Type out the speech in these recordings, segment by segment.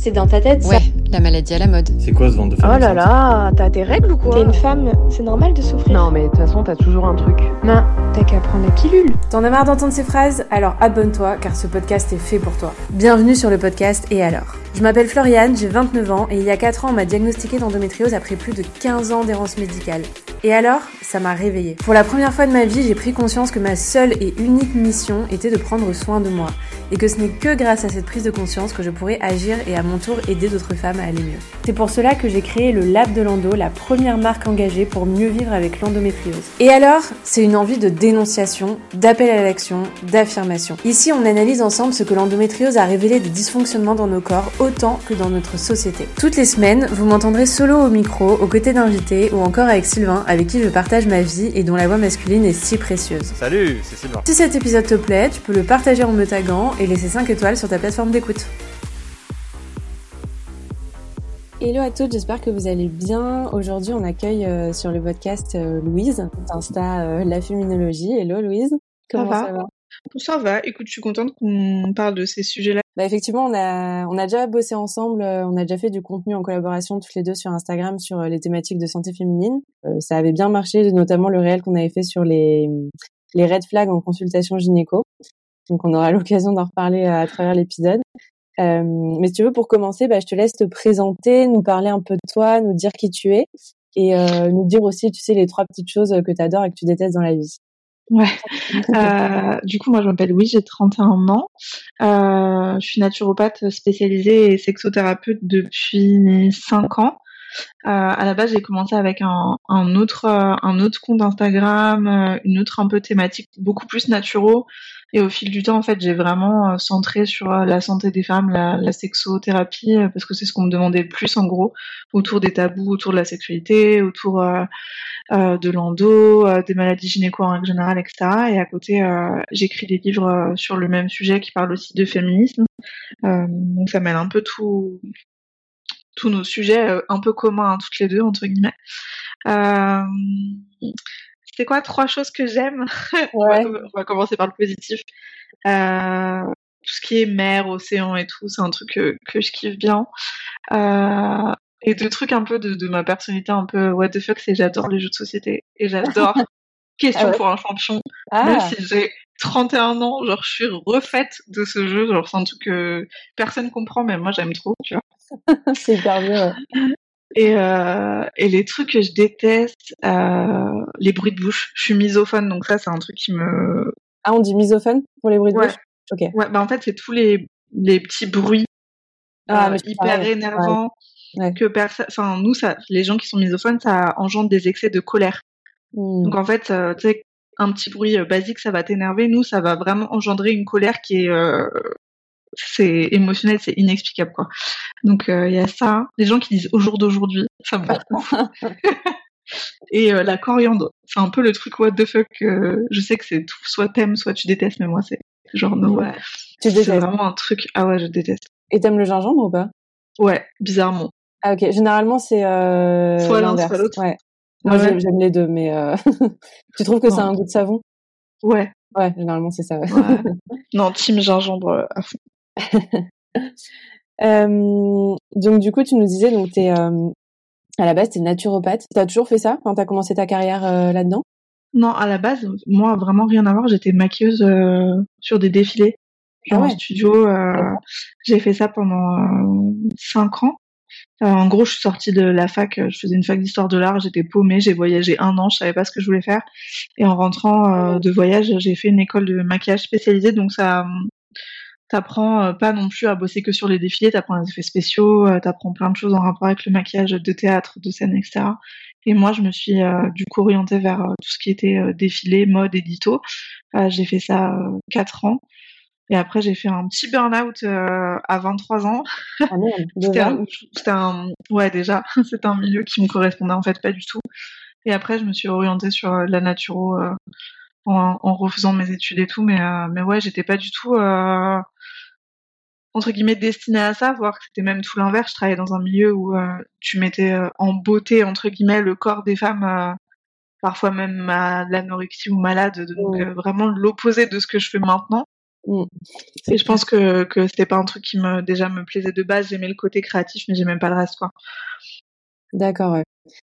C'est dans ta tête, ça Ouais, la maladie à la mode. C'est quoi ce ventre de femme Oh là là, t'as tes règles ou quoi T'es une femme, c'est normal de souffrir. Non mais de toute façon t'as toujours un truc. Non, t'as qu'à prendre la pilule. T'en as marre d'entendre ces phrases? Alors abonne-toi car ce podcast est fait pour toi. Bienvenue sur le podcast Et alors? Je m'appelle Floriane, j'ai 29 ans et il y a 4 ans on m'a diagnostiqué d'endométriose après plus de 15 ans d'errance médicale. Et alors Ça m'a réveillée. Pour la première fois de ma vie, j'ai pris conscience que ma seule et unique mission était de prendre soin de moi. Et que ce n'est que grâce à cette prise de conscience que je pourrais agir et à mon tour aider d'autres femmes à aller mieux. C'est pour cela que j'ai créé le Lab de l'Endo, la première marque engagée pour mieux vivre avec l'endométriose. Et alors, c'est une envie de dénonciation, d'appel à l'action, d'affirmation. Ici, on analyse ensemble ce que l'endométriose a révélé des dysfonctionnements dans nos corps autant que dans notre société. Toutes les semaines, vous m'entendrez solo au micro, aux côtés d'invités ou encore avec Sylvain, avec qui je partage ma vie et dont la voix masculine est si précieuse. Salut, c'est Sylvain. Si cet épisode te plaît, tu peux le partager en me taguant et laisser 5 étoiles sur ta plateforme d'écoute. Hello à toutes, j'espère que vous allez bien. Aujourd'hui, on accueille euh, sur le podcast euh, Louise, d'Insta euh, La Féminologie. Hello Louise, comment va ça va? Ça va, écoute, je suis contente qu'on parle de ces sujets-là. Bah effectivement, on a on a déjà bossé ensemble, euh, on a déjà fait du contenu en collaboration toutes les deux sur Instagram sur euh, les thématiques de santé féminine. Euh, ça avait bien marché, notamment le réel qu'on avait fait sur les les red flags en consultation gynéco. Donc on aura l'occasion d'en reparler à, travers l'épisode. Euh, mais si tu veux, pour commencer, bah, je te laisse te présenter, nous parler un peu de toi, nous dire qui tu es et euh, nous dire aussi, tu sais, les trois petites choses que tu adores et que tu détestes dans la vie. Ouais. Euh, du coup, moi, je m'appelle Louise, j'ai 31 ans. Euh, je suis naturopathe spécialisée et sexothérapeute depuis 5 ans. Euh, à la base, j'ai commencé avec un, un autre euh, un autre compte Instagram, euh, une autre un peu thématique beaucoup plus naturaux. Et au fil du temps, en fait, j'ai vraiment euh, centré sur euh, la santé des femmes, la, sexothérapie, euh, parce que c'est ce qu'on me demandait le plus en gros, autour des tabous, autour de la sexualité, autour de l'endo, des maladies gynéco en règle générale, etc. Et à côté, j'écris des livres sur le même sujet qui parlent aussi de féminisme. Donc ça mêle un peu tous nos sujets un peu communs hein, toutes les deux entre guillemets. C'est quoi trois choses que j'aime? On, va, on commencer par le positif. Euh, tout ce qui est mer, océan et tout, c'est un truc que, que je kiffe bien. Euh, et deux trucs un peu de, de ma personnalité un peu what the fuck, c'est j'adore les jeux de société et j'adore Question Ah ouais. pour un champion. Même Ah, si j'ai 31 ans, genre je suis refaite de ce jeu, genre c'est un truc que personne comprend, mais moi j'aime trop, tu vois. c'est hyper bien. ouais. Et, euh, et les trucs que je déteste, euh, les bruits de bouche. Je suis misophone, donc ça c'est un truc qui me... Ah, on dit misophone pour les bruits de Ouais. bouche? Ok. Ouais, bah en fait c'est tous les, les petits bruits Ah, euh, c'est hyper énervants Ouais. que personne... Enfin nous, ça, les gens qui sont misophones, ça engendre des excès de colère. Hmm. Donc en fait, euh, tu sais, un petit bruit euh, basique, ça va t'énerver. Nous, ça va vraiment engendrer une colère qui est... c'est émotionnel, c'est inexplicable quoi. Donc euh, il y a ça. Les gens qui disent au jour d'aujourd'hui, ça me rend. Et euh, la coriandre, c'est un peu le truc what the fuck. euh, je sais que c'est tout, soit t'aimes, soit tu détestes, mais moi c'est genre no. Ouais. Tu C'est détestes. vraiment un truc. Ah ouais, je déteste. Et t'aimes le gingembre ou pas? Ouais, bizarrement. Ah ok, généralement c'est Soit l'un, soit l'autre. Ouais. Moi Ah ouais. j'aime les deux, mais tu trouves que ça a un goût de savon? Ouais. Ouais, généralement c'est ça. Ouais. non, team gingembre à fond. Euh, donc du coup tu nous disais donc t'es euh, à la base t'es naturopathe. T'as toujours fait ça? Quand t'as commencé ta carrière euh, là-dedans? Non, à la base, moi vraiment rien à voir. J'étais maquilleuse sur des défilés, genre Ah ouais. en studio. j'ai fait ça pendant cinq ans. En gros, je suis sortie de la fac, je faisais une fac d'histoire de l'art, j'étais paumée, j'ai voyagé un an, je savais pas ce que je voulais faire. Et en rentrant de voyage, j'ai fait une école de maquillage spécialisée, donc ça t'apprends euh, pas non plus à bosser que sur les défilés, t'apprends les effets spéciaux, euh, t'apprends plein de choses en rapport avec le maquillage de théâtre, de scène, etc. Et moi, je me suis euh, du coup orientée vers euh, tout ce qui était euh, défilé, mode, édito. Euh, j'ai fait ça euh, quatre ans. Et après, j'ai fait un petit burn-out euh, à 23 ans. Ah C'était un, ouais, déjà, c'était un milieu qui me correspondait en fait pas du tout. Et après, je me suis orientée sur euh, la naturo euh, en, en refaisant mes études et tout, mais, euh, mais ouais, j'étais pas du tout, euh, entre guillemets, destinée à ça, voire que c'était même tout l'inverse. Je travaillais dans un milieu où euh, tu mettais euh, en beauté, entre guillemets, le corps des femmes, euh, parfois même à l'anorexie ou malade, donc Mm. vraiment l'opposé de ce que je fais maintenant. Mm. Et je pense que, que c'était pas un truc qui me, déjà me plaisait de base. J'aimais le côté créatif, mais j'aimais pas le reste, quoi. D'accord, ouais.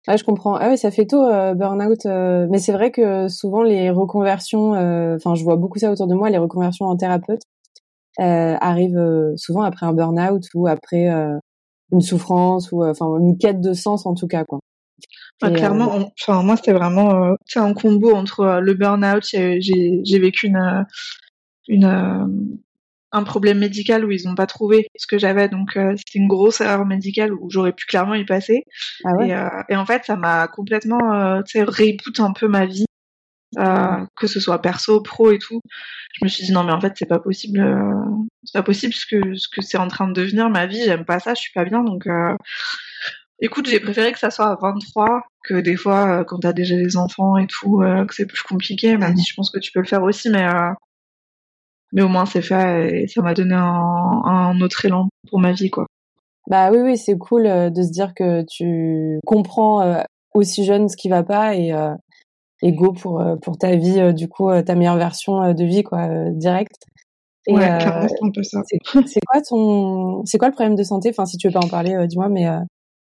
Ah, je comprends. Ah oui, ça fait tôt, euh, burn-out. euh, mais c'est vrai que souvent, les reconversions, euh, enfin, je vois beaucoup ça autour de moi, les reconversions en thérapeute euh, arrivent souvent après un burn-out ou après une souffrance ou, enfin, une quête de sens en tout cas, quoi. Bah, euh, clairement, on- enfin moi c'était vraiment un combo entre le burn-out, j'ai vécu une une un problème médical où ils n'ont pas trouvé ce que j'avais, donc euh, c'était une grosse erreur médicale où j'aurais pu clairement y passer. Ah ouais. Et, euh, et en fait, ça m'a complètement euh, tu sais reboot un peu ma vie, euh, que ce soit perso, pro et tout. Je me suis dit non mais en fait c'est pas possible, euh, c'est pas possible ce que ce que c'est en train de devenir ma vie. J'aime pas ça, je suis pas bien donc. Écoute, j'ai préféré que ça soit à 23 que des fois quand t'as déjà des enfants et tout, que c'est plus compliqué. M'a dit, je pense que tu peux le faire aussi, mais mais au moins c'est fait et ça m'a donné un, un autre élan pour ma vie, quoi. Bah oui, oui, c'est cool euh, de se dire que tu comprends euh, aussi jeune ce qui va pas et, euh, et go pour, euh, pour ta vie, euh, du coup, euh, ta meilleure version euh, de vie, quoi, euh, direct. Et, ouais, euh, c'est quoi ton, c'est quoi le problème de santé? Enfin, si tu veux pas en parler, euh, dis-moi, mais euh,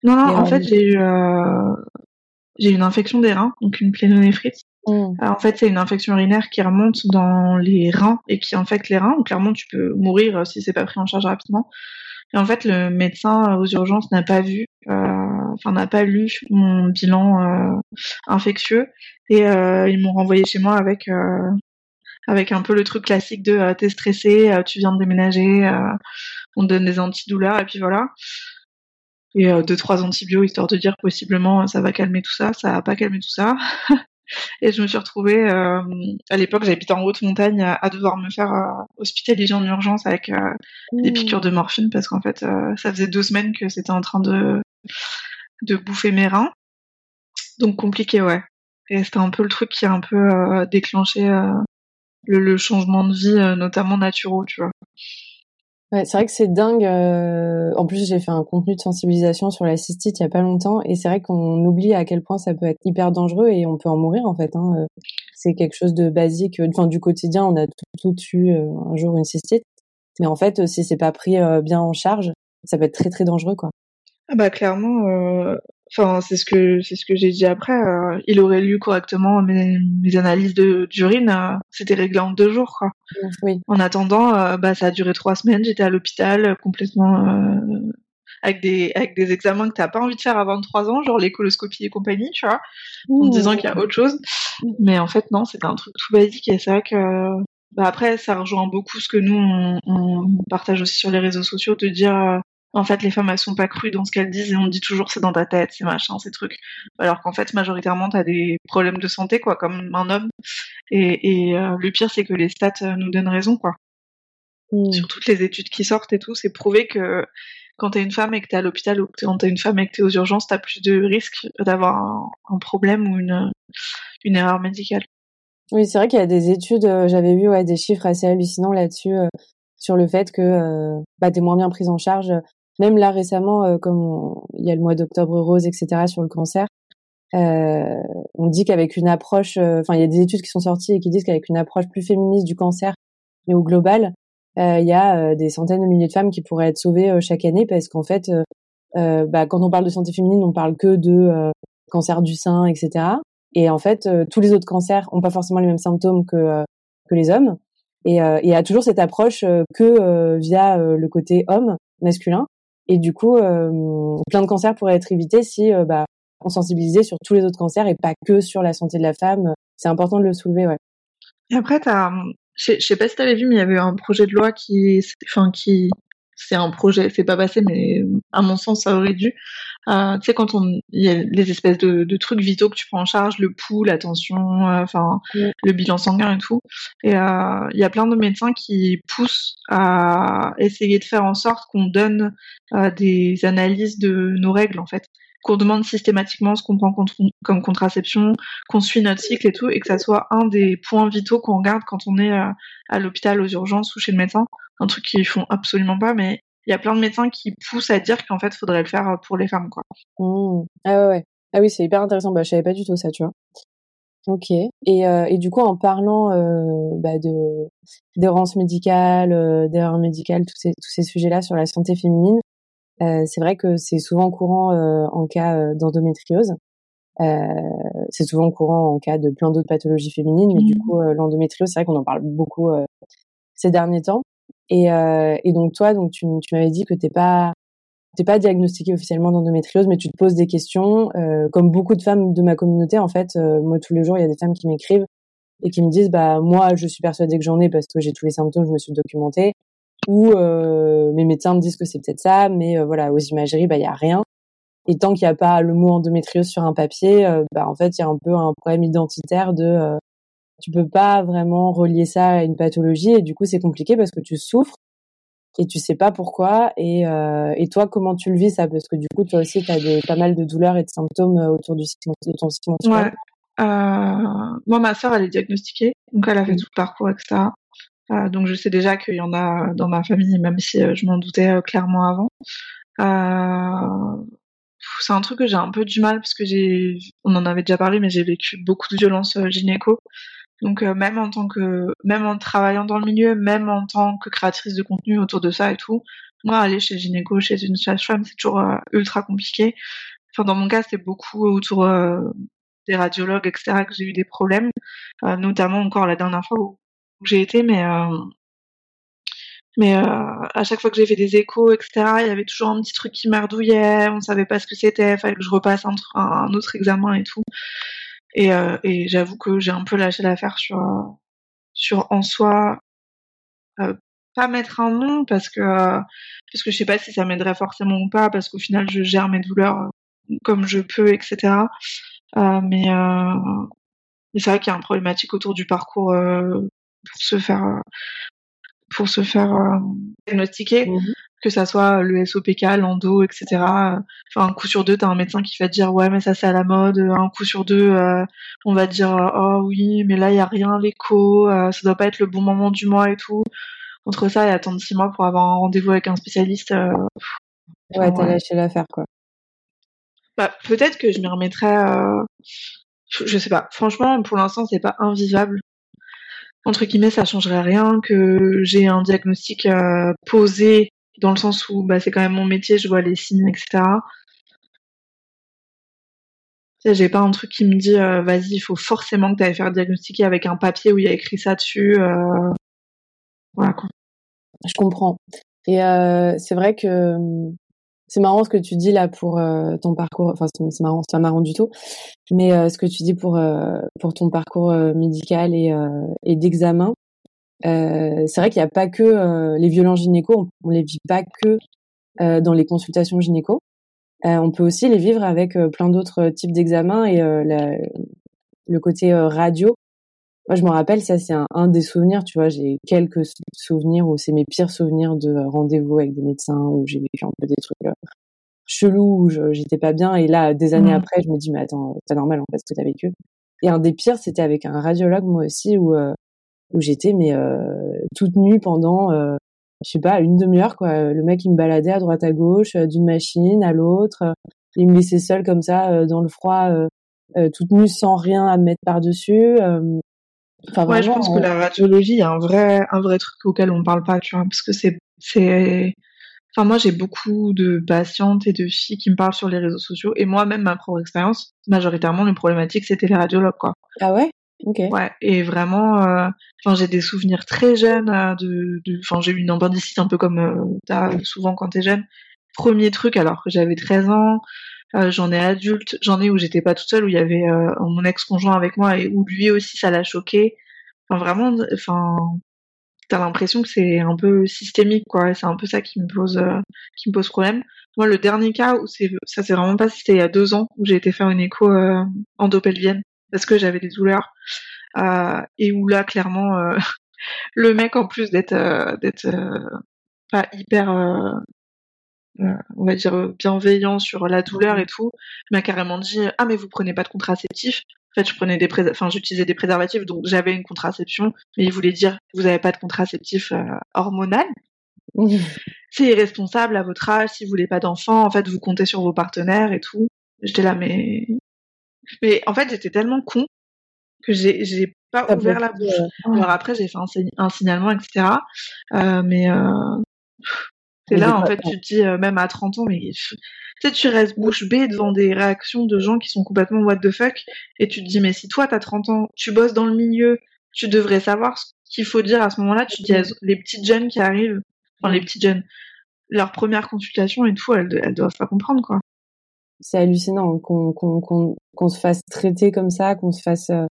Non, non, en euh, fait, j'ai eu euh, j'ai une infection des reins, donc une plénonéphrite. Hmm, Alors, en fait, c'est une infection urinaire qui remonte dans les reins et qui infecte les reins. Donc, clairement, tu peux mourir euh, si c'est pas pris en charge rapidement. Et en fait, le médecin euh, aux urgences n'a pas vu, euh, enfin n'a pas lu mon bilan euh, infectieux et euh, ils m'ont renvoyé chez moi avec euh, avec un peu le truc classique de euh, t'es stressé, euh, tu viens de déménager, euh, on te donne des antidouleurs et puis voilà. Et euh, deux trois antibiotiques histoire de dire possiblement ça va calmer tout ça, ça a pas calmé tout ça. Et je me suis retrouvée, euh, à l'époque, j'habitais en haute montagne, à, à devoir me faire euh, hospitaliser en urgence avec euh, des hmm. piqûres de morphine parce qu'en fait, ça faisait deux semaines que c'était en train de, de bouffer mes reins. Donc compliqué, ouais. Et c'était un peu le truc qui a un peu déclenché le, le changement de vie, notamment naturel, tu vois. Ouais, c'est vrai que c'est dingue. euh, En plus, j'ai fait un contenu de sensibilisation sur la cystite il y a pas longtemps, et c'est vrai qu'on oublie à quel point ça peut être hyper dangereux et on peut en mourir en fait. Hein. euh, C'est quelque chose de basique, euh, enfin du quotidien. On a tout, tout eu euh, un jour une cystite, mais en fait, si c'est pas pris bien en charge, ça peut être très très dangereux quoi. Ah bah clairement, enfin c'est ce que c'est ce que j'ai dit après. euh, il aurait lu correctement mes, mes analyses de d'urine, euh, c'était réglé en deux jours quoi. Oui. En attendant, euh, bah ça a duré trois semaines. J'étais à l'hôpital euh, complètement euh, avec des avec des examens que t'as pas envie de faire à 23 ans, genre les coloscopies et compagnie, tu vois, en te disant qu'il y a autre chose. Mais en fait non, c'était un truc tout basique et c'est vrai que bah après ça rejoint beaucoup ce que nous on, on partage aussi sur les réseaux sociaux, de dire euh, en fait les femmes elles sont pas crues dans ce qu'elles disent et on dit toujours c'est dans ta tête, c'est machin, ces trucs. Alors qu'en fait majoritairement t'as des problèmes de santé quoi, comme un homme. Et, et euh, le pire c'est que les stats euh, nous donnent raison quoi Hmm. sur toutes les études qui sortent et tout, c'est prouvé que quand t'es une femme et que t'es à l'hôpital ou quand t'es une femme et que t'es aux urgences, t'as plus de risques d'avoir un, un problème ou une, une erreur médicale. Oui, c'est vrai qu'il y a des études, euh, j'avais vu ouais, des chiffres assez hallucinants là-dessus, euh, sur le fait que euh, bah, t'es moins bien prise en charge. Même là récemment, euh, comme il y a le mois d'octobre rose, etc., sur le cancer, euh, on dit qu'avec une approche, euh, enfin il y a des études qui sont sorties et qui disent qu'avec une approche plus féministe du cancer, mais au global, il y a des centaines de milliers de femmes qui pourraient être sauvées chaque année parce qu'en fait, bah, quand on parle de santé féminine, on parle que de cancer du sein, etc. Et en fait, euh, tous les autres cancers ont pas forcément les mêmes symptômes que euh, que les hommes. Et et il y a toujours cette approche que via le côté homme masculin. Et du coup, euh, plein de cancers pourraient être évités si euh, bah, on sensibilisait sur tous les autres cancers et pas que sur la santé de la femme. C'est important de le soulever, ouais. Et après, t'as, je sais- je sais pas si t'avais vu, mais il y avait un projet de loi qui, enfin, qui, c'est un projet, c'est pas passé, mais à mon sens, ça aurait dû. Euh, tu sais, quand on, il y a les espèces de, de trucs vitaux que tu prends en charge, le pouls, la tension, euh, enfin, Mm. le bilan sanguin et tout. Et euh, il y a plein de médecins qui poussent à essayer de faire en sorte qu'on donne des analyses de nos règles, en fait. Qu'on demande systématiquement ce qu'on prend contre- comme contraception, qu'on suit notre cycle et tout, et que ça soit un des points vitaux qu'on regarde quand on est à l'hôpital, aux urgences ou chez le médecin. Un truc qu'ils font absolument pas, mais il y a plein de médecins qui poussent à dire qu'en fait, faudrait le faire euh, pour les femmes, quoi. Mmh. Ah ouais. Ah oui, c'est hyper intéressant. Bah, je savais pas du tout ça, tu vois. Ok. Et, et du coup, en parlant bah, de d'errance médicale, d'erreur médicale, tous ces tous ces sujets-là sur la santé féminine, c'est vrai que c'est souvent courant en cas d'endométriose. c'est souvent courant en cas de plein d'autres pathologies féminines, mais du mmh. coup, l'endométriose, c'est vrai qu'on en parle beaucoup ces derniers temps. Et, et donc toi, donc tu, m'avais dit que t'es pas t'es pas diagnostiquée officiellement d'endométriose, mais tu te poses des questions. Euh, comme beaucoup de femmes de ma communauté, en fait, euh, moi tous les jours, il y a des femmes qui m'écrivent et qui me disent, bah moi, je suis persuadée que j'en ai parce que j'ai tous les symptômes, je me suis documentée. Ou euh, mes médecins me disent que c'est peut-être ça, mais euh, voilà, aux imageries, bah il y a rien. Et tant qu'il n'y a pas le mot endométriose sur un papier, euh, bah en fait, il y a un peu un problème identitaire de tu peux pas vraiment relier ça à une pathologie et du coup c'est compliqué parce que tu souffres et tu sais pas pourquoi. Et, euh, et toi, comment tu le vis ça? Parce que du coup, toi aussi, tu as des, pas mal de douleurs et de symptômes euh, autour du cycle, de ton cycle menstruel. Ouais. Euh, moi, ma sœur, elle est diagnostiquée, donc elle a fait mmh. tout le parcours avec ça. Euh, donc je sais déjà qu'il y en a dans ma famille, même si je m'en doutais clairement avant. c'est un truc que j'ai un peu du mal parce que j'ai, on en avait déjà parlé, mais j'ai vécu beaucoup de violences gynéco. Donc euh, même en tant que, même en travaillant dans le milieu, même en tant que créatrice de contenu autour de ça et tout, moi aller chez gynéco, chez une sage-femme, c'est toujours euh, ultra compliqué. Enfin dans mon cas, c'était beaucoup autour euh, des radiologues, etc. que j'ai eu des problèmes, notamment encore la dernière fois où, j'ai été, mais mais à chaque fois que j'ai fait des échos, etc., il y avait toujours un petit truc qui merdouillait, on savait pas ce que c'était, fallait que je repasse un autre examen et tout. Et, euh, et j'avoue que j'ai un peu lâché l'affaire sur sur en soi euh, pas mettre un nom parce que parce que je sais pas si ça m'aiderait forcément ou pas parce qu'au final je gère mes douleurs euh, comme je peux etc euh, mais, euh, c'est vrai qu'il y a une problématique autour du parcours euh, pour se faire pour se faire diagnostiquer mmh que ça soit le SOPK, l'endo, etc. Enfin, un coup sur deux, t'as un médecin qui va te dire ouais, mais ça c'est à la mode. Un coup sur deux, euh, on va te dire oh oui, mais là il y a rien, l'écho, euh, ça doit pas être le bon moment du mois et tout. Entre ça et attendre six mois pour avoir un rendez-vous avec un spécialiste. Euh, ouais, t'as lâché l'affaire quoi. Bah, peut-être que je m'y remettrais. Euh, je sais pas. Franchement, pour l'instant, c'est pas invivable entre guillemets, ça changerait rien que j'ai un diagnostic posé dans le sens où bah, c'est quand même mon métier, je vois les signes, etc. J'ai pas un truc qui me dit euh, vas-y, il faut forcément que tu ailles faire diagnostiquer avec un papier où il y a écrit ça dessus. Euh... Voilà. Je comprends. Et euh, c'est vrai que hum, c'est marrant ce que tu dis là pour euh, ton parcours. Enfin, c'est marrant, c'est pas marrant du tout. Mais euh, ce que tu dis pour euh, pour ton parcours médical et, et d'examen, euh, c'est vrai qu'il n'y a pas que euh, les violences gynéco, on, ne les vit pas que euh, dans les consultations gynéco. on peut aussi les vivre avec plein d'autres types d'examens et la, le côté radio. Moi, je me rappelle, ça, c'est un, un, des souvenirs, tu vois, j'ai quelques souvenirs où c'est mes pires souvenirs de rendez-vous avec des médecins où j'ai vécu un peu des trucs chelous où j'étais pas bien. Et là, des années mmh. après, je me dis, mais attends, c'est normal, en fait, ce que t'as vécu. Et un des pires, c'était avec un radiologue, moi aussi, où où j'étais mais euh, toute nue pendant euh, je sais pas une demi-heure quoi le mec il me baladait à droite à gauche euh, d'une machine à l'autre il me laissait seule comme ça dans le froid toute nue sans rien à mettre par dessus Enfin, ouais, je pense que la radiologie, il y a un vrai, un vrai truc auquel on parle pas, tu vois, parce que c'est, enfin, moi, j'ai beaucoup de patientes et de filles qui me parlent sur les réseaux sociaux, et moi-même, ma propre expérience, majoritairement, les problématiques, c'était les radiologues, quoi. Ah ouais? Ouais, et vraiment, euh, enfin, j'ai des souvenirs très jeunes euh, de, enfin, j'ai eu une appendicite un peu comme euh, t'as souvent quand t'es jeune. Premier truc, alors que j'avais 13 ans, j'en ai adulte, j'en ai où j'étais pas toute seule, où il y avait mon ex-conjoint avec moi et où lui aussi ça l'a choqué. Enfin, vraiment, enfin, t'as l'impression que c'est un peu systémique, quoi. C'est un peu ça qui me pose, qui me pose problème. Moi, le dernier cas où c'est, ça s'est vraiment passé, c'était il y a deux ans, où j'ai été faire une écho endopelvienne parce que j'avais des douleurs euh, et où là clairement euh, le mec en plus d'être euh, d'être pas hyper on va dire bienveillant sur la douleur et tout m'a carrément dit ah mais vous prenez pas de contraceptif en fait je prenais des enfin j'utilisais des préservatifs donc j'avais une contraception mais il voulait dire vous avez pas de contraceptif hormonal. C'est irresponsable à votre âge. Si vous voulez pas d'enfant en fait vous comptez sur vos partenaires et tout j'étais là mais mais en fait, j'étais tellement con que j'ai j'ai pas ouvert la bouche. euh, Alors après, j'ai fait un, sign- un signalement, etc. Euh, mais Mais là, en fait, tu te dis, euh, même à 30 ans, mais tu sais, tu restes bouche bée devant des réactions de gens qui sont complètement what the fuck, et tu te dis, mais si toi, t'as 30 ans, tu bosses dans le milieu, tu devrais savoir ce qu'il faut dire à ce moment-là, tu te dis, les petites jeunes qui arrivent, enfin, les petites jeunes, leur première consultation et tout, elles, elles doivent pas comprendre, quoi. c'est hallucinant qu'on qu'on qu'on qu'on se fasse traiter comme ça, qu'on se fasse, euh,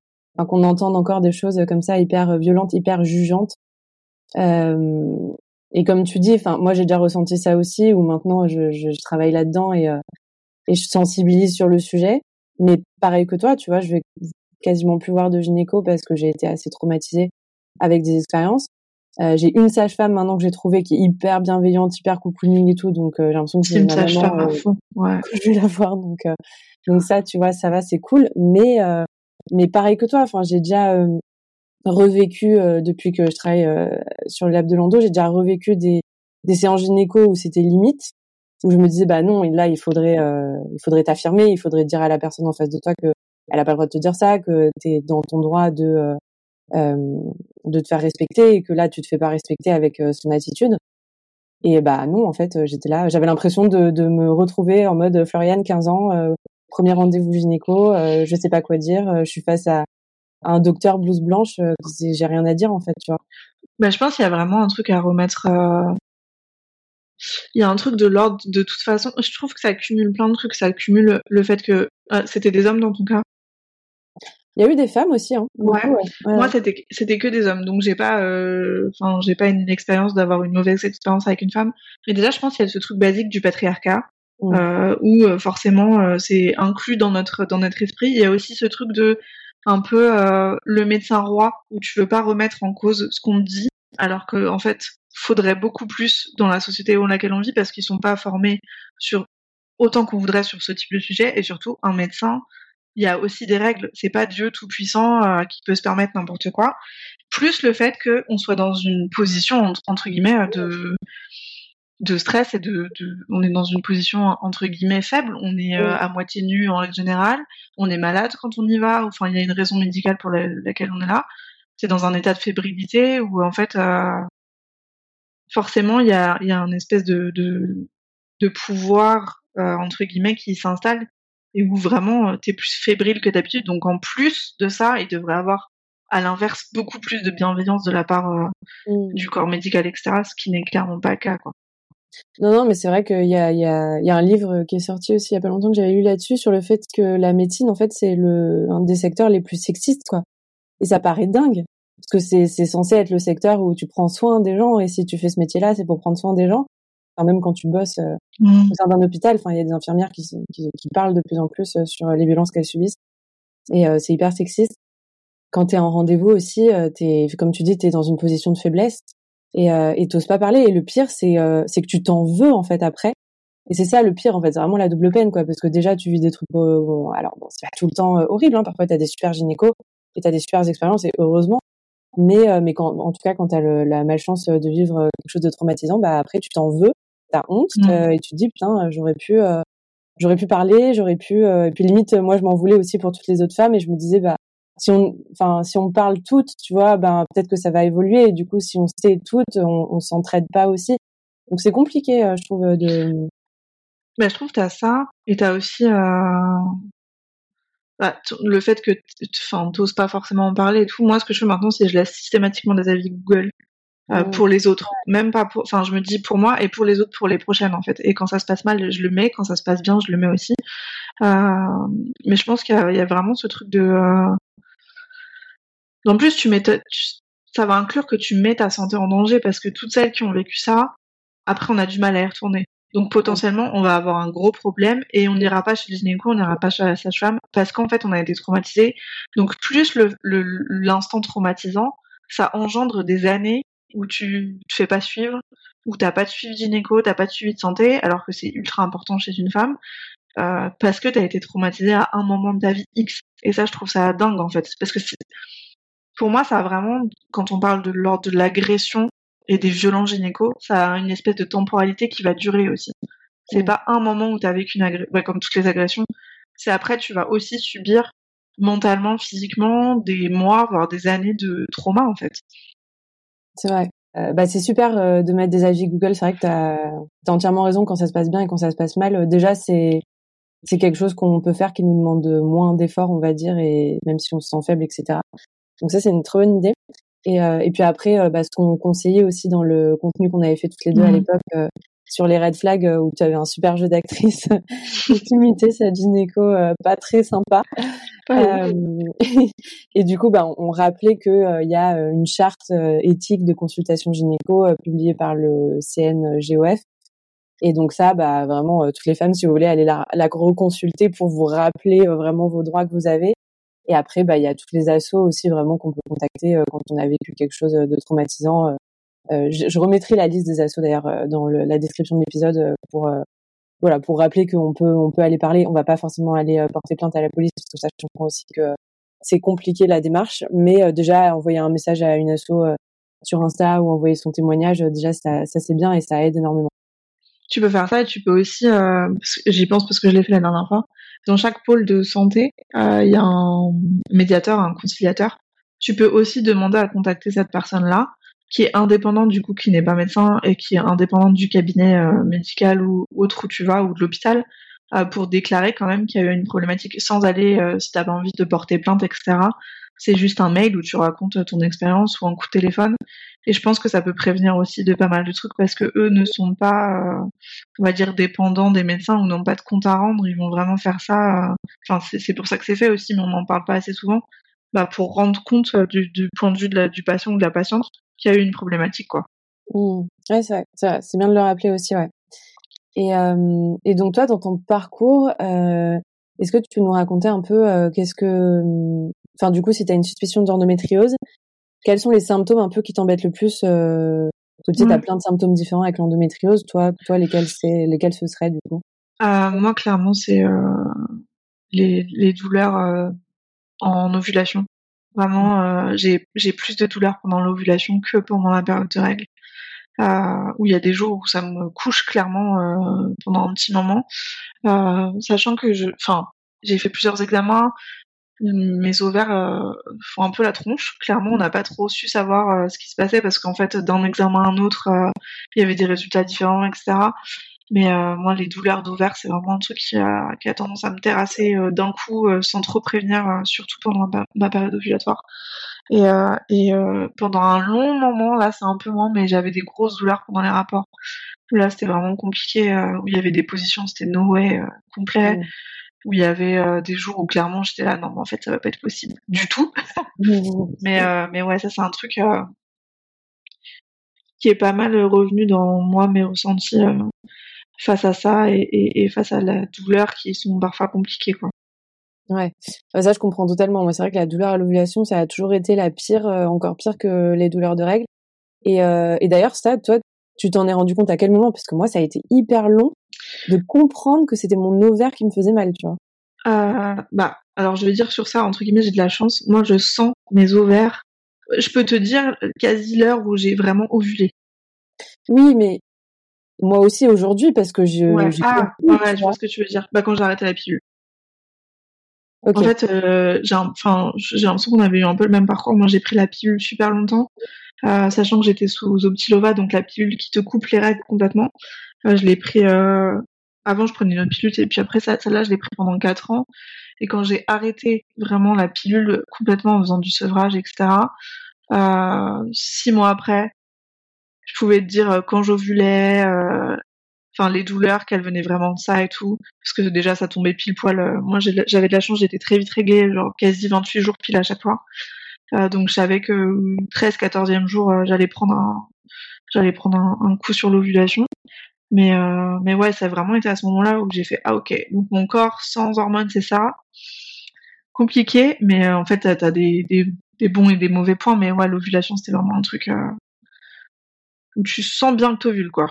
qu'on entende encore des choses comme ça hyper violentes, hyper jugeantes. Euh, et comme tu dis, enfin moi j'ai déjà ressenti ça aussi, où maintenant je, je, je travaille là-dedans et euh, et je sensibilise sur le sujet. Mais pareil que toi, tu vois, je vais quasiment plus voir de gynéco parce que j'ai été assez traumatisée avec des expériences. Euh, j'ai une sage-femme maintenant que j'ai trouvée qui est hyper bienveillante, hyper cocooning et tout, donc euh, j'ai l'impression que C'est une sage-femme à euh, fond, ouais. que je vais la voir donc euh, donc ça tu vois ça va c'est cool mais euh, mais pareil que toi enfin j'ai déjà euh, revécu euh, depuis que je travaille euh, sur le lab de Lando. J'ai déjà revécu des des séances gynéco où c'était limite où je me disais bah non là il faudrait euh, il faudrait t'affirmer il faudrait dire à la personne en face de toi que elle a pas le droit de te dire ça que tu es dans ton droit de euh, de te faire respecter et que là tu te fais pas respecter avec son attitude. Et bah non, en fait, j'étais là, j'avais l'impression de, de me retrouver en mode Floriane, 15 ans, euh, premier rendez-vous gynéco, je sais pas quoi dire, je suis face à un docteur blouse blanche, euh, j'ai rien à dire en fait, tu vois. Bah, je pense qu'il y a vraiment un truc à remettre. euh, Il y a un truc de l'ordre de toute façon. Je trouve que ça accumule plein de trucs. Ça accumule le fait que euh, c'était des hommes dans ton cas. Il y a eu des femmes aussi, hein. beaucoup, Ouais. ouais. Ouais, Moi, c'était c'était que des hommes, donc j'ai pas, euh, enfin, j'ai pas une expérience d'avoir une mauvaise expérience avec une femme. Mais déjà, je pense qu'il y a ce truc basique du patriarcat, euh, où forcément c'est inclus dans notre dans notre esprit. Il y a aussi ce truc de un peu euh, le médecin roi, où tu veux pas remettre en cause ce qu'on dit, alors que en fait, faudrait beaucoup plus dans la société dans laquelle on vit, parce qu'ils sont pas formés sur autant qu'on voudrait sur ce type de sujet, et surtout un médecin il y a aussi des règles. C'est pas Dieu tout puissant euh, qui peut se permettre n'importe quoi. Plus le fait qu'on soit dans une position entre, guillemets de de stress et de, de on est dans une position entre guillemets faible. On est euh, à moitié nu en règle générale. On est malade quand on y va. Enfin, il y a une raison médicale pour la- laquelle on est là. C'est dans un état de fébrilité où en fait euh, forcément il y a il y a un espèce de de, de pouvoir euh, entre guillemets qui s'installe et où vraiment euh, t'es plus fébrile que d'habitude. Donc en plus de ça, il devrait avoir à l'inverse beaucoup plus de bienveillance de la part euh, Mm. du corps médical, etc. Ce qui n'est clairement pas le cas. Quoi. Non, non, mais c'est vrai qu'il y a, il y, a, il y a un livre qui est sorti aussi il y a pas longtemps que j'avais lu là-dessus sur le fait que la médecine, en fait, c'est le un des secteurs les plus sexistes, quoi. Et ça paraît dingue parce que c'est c'est censé être le secteur où tu prends soin des gens et si tu fais ce métier-là, c'est pour prendre soin des gens. Enfin, même quand tu bosses euh, au sein d'un hôpital, enfin, il y a des infirmières qui, qui, qui parlent de plus en plus euh, sur les violences qu'elles subissent. Et euh, c'est hyper sexiste. Quand t'es en rendez-vous aussi, euh, t'es, comme tu dis, t'es dans une position de faiblesse et euh, et t'oses pas parler. Et le pire, c'est euh, c'est que tu t'en veux en fait après. Et c'est ça le pire en fait, c'est vraiment la double peine quoi, parce que déjà tu vis des trucs euh, bon, alors bon, c'est pas tout le temps euh, horrible. Hein, parfois t'as des super gynécos et t'as des super expériences et heureusement. Mais euh, mais quand en tout cas quand t'as le, la malchance de vivre quelque chose de traumatisant, bah après tu t'en veux, t'as honte Mm. euh, et tu te dis putain j'aurais pu euh, j'aurais pu parler, j'aurais pu euh, et puis limite moi je m'en voulais aussi pour toutes les autres femmes et je me disais bah si on enfin si on parle toutes, tu vois, ben peut-être que ça va évoluer et du coup si on se tait toutes, on, on s'entraide pas aussi. Donc c'est compliqué euh, je trouve euh, de Mais je trouve que t'as ça et t'as aussi euh, bah, le fait que t'oses pas forcément en parler et tout. Moi, ce que je fais maintenant, c'est que je laisse systématiquement des avis Google. euh, pour les autres, même pas pour, enfin je me dis pour moi et pour les autres pour les prochaines en fait. Et quand ça se passe mal, je le mets. Quand ça se passe bien, je le mets aussi. Euh, mais je pense qu'il y, a il y a vraiment ce truc de. euh, En plus, tu mets, tu- ça va inclure que tu mets ta santé en danger parce que toutes celles qui ont vécu ça, après on a du mal à y retourner. Donc potentiellement, on va avoir un gros problème et on n'ira pas chez le gynéco, on n'ira pas chez la sage-femme parce qu'en fait, on a été traumatisé. Donc plus l'instant traumatisant, ça engendre des années où tu te fais pas suivre, où t'as pas de suivi gynéco, t'as pas de suivi de santé, alors que c'est ultra important chez une femme, euh, parce que t'as été traumatisé à un moment de ta vie X. Et ça, je trouve ça dingue en fait, parce que pour moi, ça a vraiment, quand on parle de l'ordre de l'agression et des violences gynéco, ça a une espèce de temporalité qui va durer aussi. C'est Mm. pas un moment où t'as vécu une agression, comme toutes les agressions. C'est après, tu vas aussi subir mentalement, physiquement, des mois, voire des années de trauma en fait. C'est vrai. Euh, bah, c'est super euh, de mettre des avis Google. C'est vrai que tu as, entièrement raison quand ça se passe bien et quand ça se passe mal. déjà, c'est c'est quelque chose qu'on peut faire qui nous demande moins d'efforts, on va dire, et même si on se sent faible, etc. Donc ça, c'est une très bonne idée. Et, et puis après, bah, ce qu'on conseillait aussi dans le contenu qu'on avait fait toutes les deux à mmh. l'époque, sur les red flags euh, où tu avais un super jeu d'actrice qui imitait sa gynéco euh, pas très sympa. Euh, et, du coup, bah, on, rappelait que il y a une charte éthique de consultation gynéco publiée par le CNGOF. Et donc ça, bah, vraiment, toutes les femmes, si vous voulez, allez la, la reconsulter pour vous rappeler vraiment vos droits que vous avez. Et après, bah, il y a toutes les assos aussi vraiment qu'on peut contacter quand on a vécu quelque chose de traumatisant euh, je, remettrai la liste des assos d'ailleurs euh, dans la description de l'épisode euh, pour voilà pour rappeler qu'on peut on peut aller parler. On va pas forcément aller porter plainte à la police parce que ça je comprends aussi que c'est compliqué la démarche, mais déjà envoyer un message à une asso sur Insta ou envoyer son témoignage, déjà ça, c'est bien et ça aide énormément. Tu peux faire ça tu peux aussi, euh, j'y pense parce que je l'ai fait la dernière fois, dans chaque pôle de santé, il y a un médiateur, un conciliateur. Tu peux aussi demander à contacter cette personne-là qui est indépendante du coup, qui n'est pas médecin et qui est indépendante du cabinet euh, médical ou autre où tu vas ou de l'hôpital, euh, pour déclarer quand même qu'il y a eu une problématique sans aller, euh, si pas envie de porter plainte, etc. C'est juste un mail où tu racontes ton expérience ou un coup de téléphone. Et je pense que ça peut prévenir aussi de pas mal de trucs parce que eux ne sont pas, on va dire, dépendants des médecins ou n'ont pas de compte à rendre. Ils vont vraiment faire ça. Enfin, c'est pour ça que c'est fait aussi, mais on n'en parle pas assez souvent. Bah, pour rendre compte du, point de vue du patient ou de la patiente qu'il y a eu une problématique, quoi. Mmh. Ouais, c'est c'est bien de le rappeler aussi, ouais. Et, euh, donc toi, dans ton parcours, euh, est-ce que tu peux nous raconter un peu euh, qu'est-ce que, enfin du coup, si tu as une suspicion d'endométriose, quels sont les symptômes un peu qui t'embêtent le plus euh, Tu sais, tu as plein de symptômes différents avec l'endométriose. Toi, toi, lesquels c'est, lesquels ce seraient du coup? Moi, clairement, c'est les, les douleurs en ovulation. Vraiment, euh, j'ai j'ai plus de douleurs pendant l'ovulation que pendant la période de règles. Euh, où il y a des jours où ça me couche clairement euh, pendant un petit moment, euh, sachant que je, enfin, j'ai fait plusieurs examens, mes ovaires font un peu la tronche. Clairement, on n'a pas trop su savoir ce qui se passait parce qu'en fait, d'un examen à un autre, il y avait des résultats différents, etc. Mais euh, moi, les douleurs d'ovaires, c'est vraiment un truc qui a, qui a tendance à me terrasser euh, d'un coup, euh, sans trop prévenir, surtout pendant ma, période ovulatoire. Et, et pendant un long moment, là, c'est un peu moins, mais j'avais des grosses douleurs pendant les rapports. Là, c'était vraiment compliqué, où il y avait des positions, c'était no way complet. Mmh. Où il y avait des jours où clairement j'étais là, non, mais en fait, ça va pas être possible du tout. Mais, mais ouais, ça, c'est un truc qui est pas mal revenu dans moi, mes ressentis face à ça et, et, face à la douleur qui sont parfois compliquées quoi. Ouais, ça je comprends totalement. Moi c'est vrai que la douleur à l'ovulation ça a toujours été la pire, euh, encore pire que les douleurs de règles. Et, euh, et d'ailleurs ça, toi, tu t'en es rendu compte à quel moment? Parce que moi ça a été hyper long de comprendre que c'était mon ovaire qui me faisait mal, tu vois. Euh, bah alors je vais dire sur ça entre guillemets j'ai de la chance. Moi je sens mes ovaires. Je peux te dire quasi l'heure où j'ai vraiment ovulé. Oui, mais moi aussi aujourd'hui parce que je. Ouais. Ah, ouais, je vois ce que tu veux dire. Bah quand j'ai arrêté la pilule. En fait, euh, j'ai enfin, j'ai l'impression qu'on avait eu un peu le même parcours. Moi, j'ai pris la pilule super longtemps, euh, sachant que j'étais sous Optilova, donc la pilule qui te coupe les règles complètement. Euh, je l'ai pris. Euh, avant, je prenais une autre pilule, et puis après ça, celle-là, je l'ai pris pendant quatre ans. Et quand j'ai arrêté vraiment la pilule complètement en faisant du sevrage, etc. Euh, six mois après, je pouvais te dire euh, quand j'ovulais, euh, enfin les douleurs qu'elle venait vraiment de ça et tout parce que déjà ça tombait pile poil euh, moi j'avais de la chance j'étais très vite réglée genre quasi 28 jours pile à chaque fois donc je savais que 13 14e jour j'allais prendre un j'allais prendre un, coup sur l'ovulation mais mais ouais ça a vraiment été à ce moment-là où j'ai fait ah ok donc mon corps sans hormones c'est ça compliqué mais en fait t'as as des, des, des bons et des mauvais points mais ouais l'ovulation c'était vraiment un truc tu sens bien que t'ovules, quoi.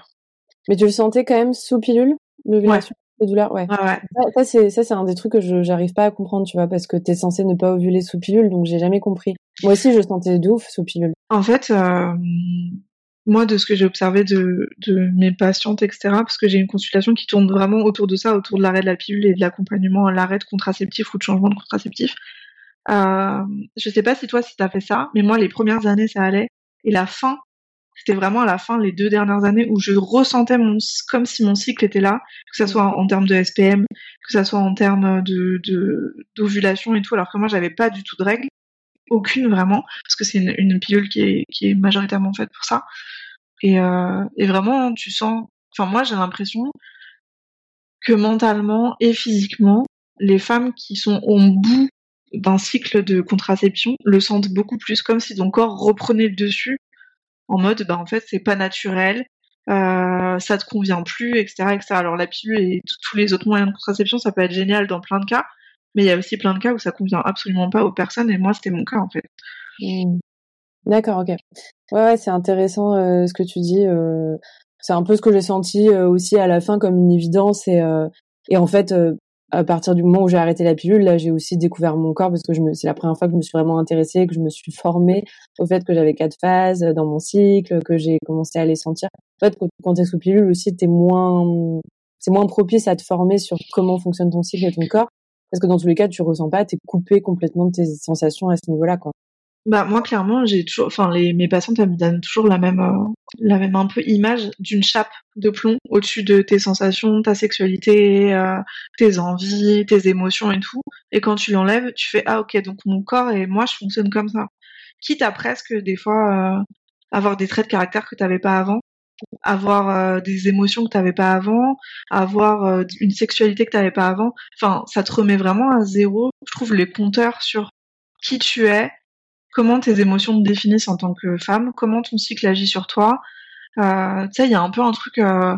Mais tu le sentais quand même sous pilule, l'ovulation, ouais. douleurs, ouais. ouais, Ça, c'est ça c'est un des trucs que je j'arrive pas à comprendre, tu vois, parce que t'es censé ne pas ovuler sous pilule, donc j'ai jamais compris. Moi aussi, je sentais de ouf sous pilule. En fait, euh, moi, de ce que j'ai observé de, de mes patientes, etc., parce que j'ai une consultation qui tourne vraiment autour de ça, autour de l'arrêt de la pilule et de l'accompagnement à l'arrêt de contraceptif ou de changement de contraceptif. Euh, je sais pas si toi, si t'as fait ça, mais moi, les premières années, ça allait. Et la fin, c'était vraiment la fin, les deux dernières années, où je ressentais mon, comme si mon cycle était là, que ça soit en, termes de SPM, que ça soit en termes de, d'ovulation et tout, alors que moi, j'avais pas du tout de règles. Aucune vraiment, parce que c'est une, pilule qui est, qui est majoritairement faite pour ça. Et, euh, et vraiment, tu sens, enfin moi j'ai l'impression que mentalement et physiquement, les femmes qui sont au bout d'un cycle de contraception le sentent beaucoup plus comme si ton corps reprenait le dessus en mode bah en fait c'est pas naturel euh, ça te convient plus etc etc alors la pilule et tous les autres moyens de contraception ça peut être génial dans plein de cas mais il y a aussi plein de cas où ça convient absolument pas aux personnes et moi c'était mon cas en fait mmh. d'accord ok ouais, ouais c'est intéressant euh, ce que tu dis euh, c'est un peu ce que j'ai senti euh, aussi à la fin comme une évidence et euh, et en fait euh, à partir du moment où j'ai arrêté la pilule, là, j'ai aussi découvert mon corps parce que je me, c'est la première fois que je me suis vraiment intéressée, que je me suis formée au fait que j'avais quatre phases dans mon cycle, que j'ai commencé à les sentir. En fait, quand t'es sous pilule aussi, t'es moins, c'est moins propice à te former sur comment fonctionne ton cycle et ton corps. Parce que dans tous les cas, tu ressens pas, t'es coupé complètement de tes sensations à ce niveau-là, quoi. Bah moi clairement j'ai toujours, enfin les mes patientes elles me donnent toujours la même euh, la même un peu image d'une chape de plomb au-dessus de tes sensations, ta sexualité, euh, tes envies, tes émotions et tout. Et quand tu l'enlèves, tu fais ah ok donc mon corps et moi je fonctionne comme ça. Quitte à presque des fois euh, avoir des traits de caractère que t'avais pas avant, avoir des émotions que t'avais pas avant, avoir une sexualité que t'avais pas avant. Enfin ça te remet vraiment à zéro. Je trouve les compteurs sur qui tu es comment tes émotions te définissent en tant que femme, comment ton cycle agit sur toi. Euh, tu sais, il y a un peu un truc, euh,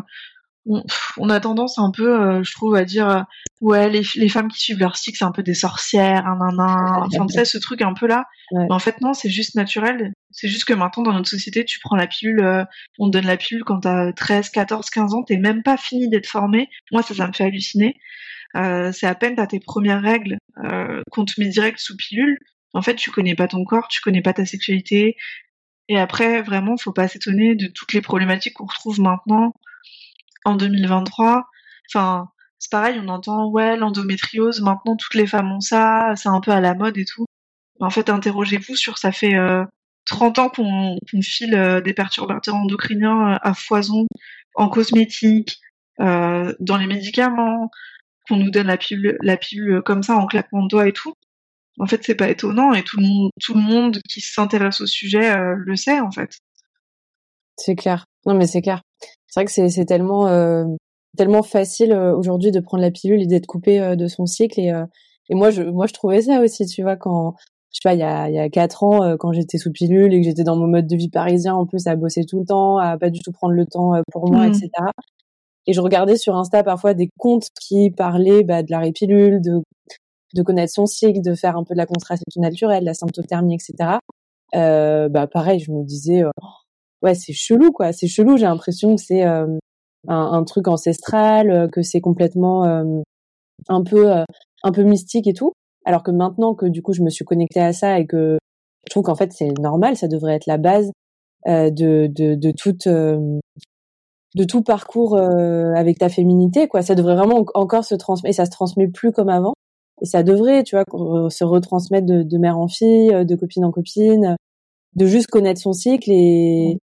on, a tendance un peu, euh, je trouve, à dire, euh, ouais, les, les, femmes qui suivent leur cycle, c'est un peu des sorcières, un, un, un. Enfin, tu sais, ce truc un peu là. Mais en fait, non, c'est juste naturel. C'est juste que maintenant, dans notre société, tu prends la pilule, euh, on te donne la pilule quand t'as 13, 14, 15 ans, t'es même pas fini d'être formé. Moi, ça, ça me fait halluciner. c'est à peine t'as tes premières règles qu'on te met direct sous pilule en fait, tu connais pas ton corps, tu connais pas ta sexualité. Et après, vraiment, faut pas s'étonner de toutes les problématiques qu'on retrouve maintenant en 2023. Enfin, c'est pareil, on entend ouais l'endométriose, maintenant toutes les femmes ont ça, c'est un peu à la mode et tout. En fait, interrogez-vous sur ça fait 30 euh, ans qu'on file euh, des perturbateurs endocriniens euh, à foison en cosmétique, dans les médicaments, qu'on nous donne la pilule, la pilule comme ça en claquement de doigts et tout en fait, c'est pas étonnant et tout le monde, tout le monde qui s'intéresse au sujet euh, le sait en fait. C'est clair. Non, mais c'est clair. C'est vrai que c'est, c'est tellement, euh, tellement facile euh, aujourd'hui de prendre la pilule et d'être coupé de son cycle et, et moi, je, moi, je trouvais ça aussi, tu vois, quand je sais pas, il y a, il y a quatre ans, quand j'étais sous pilule et que j'étais dans mon mode de vie parisien, en plus à bosser tout le temps, à pas du tout prendre le temps pour moi, mmh. etc. Et je regardais sur Insta parfois des comptes qui parlaient bah, de la pilule, de de connaître son cycle, de faire un peu de la contraception naturelle, la symptothermie, etc. Euh, bah pareil, je me disais, euh, ouais, c'est chelou quoi, c'est chelou. J'ai l'impression que c'est euh, un, truc ancestral, euh, que c'est complètement un peu un peu mystique et tout. Alors que maintenant que du coup je me suis connectée à ça et que je trouve qu'en fait c'est normal, ça devrait être la base de, de, de toute de tout parcours avec ta féminité quoi ça devrait vraiment encore se transmettre et ça se transmet plus comme avant et ça devrait, tu vois, se retransmettre de, de, mère en fille, euh, de copine en copine, de juste connaître son cycle et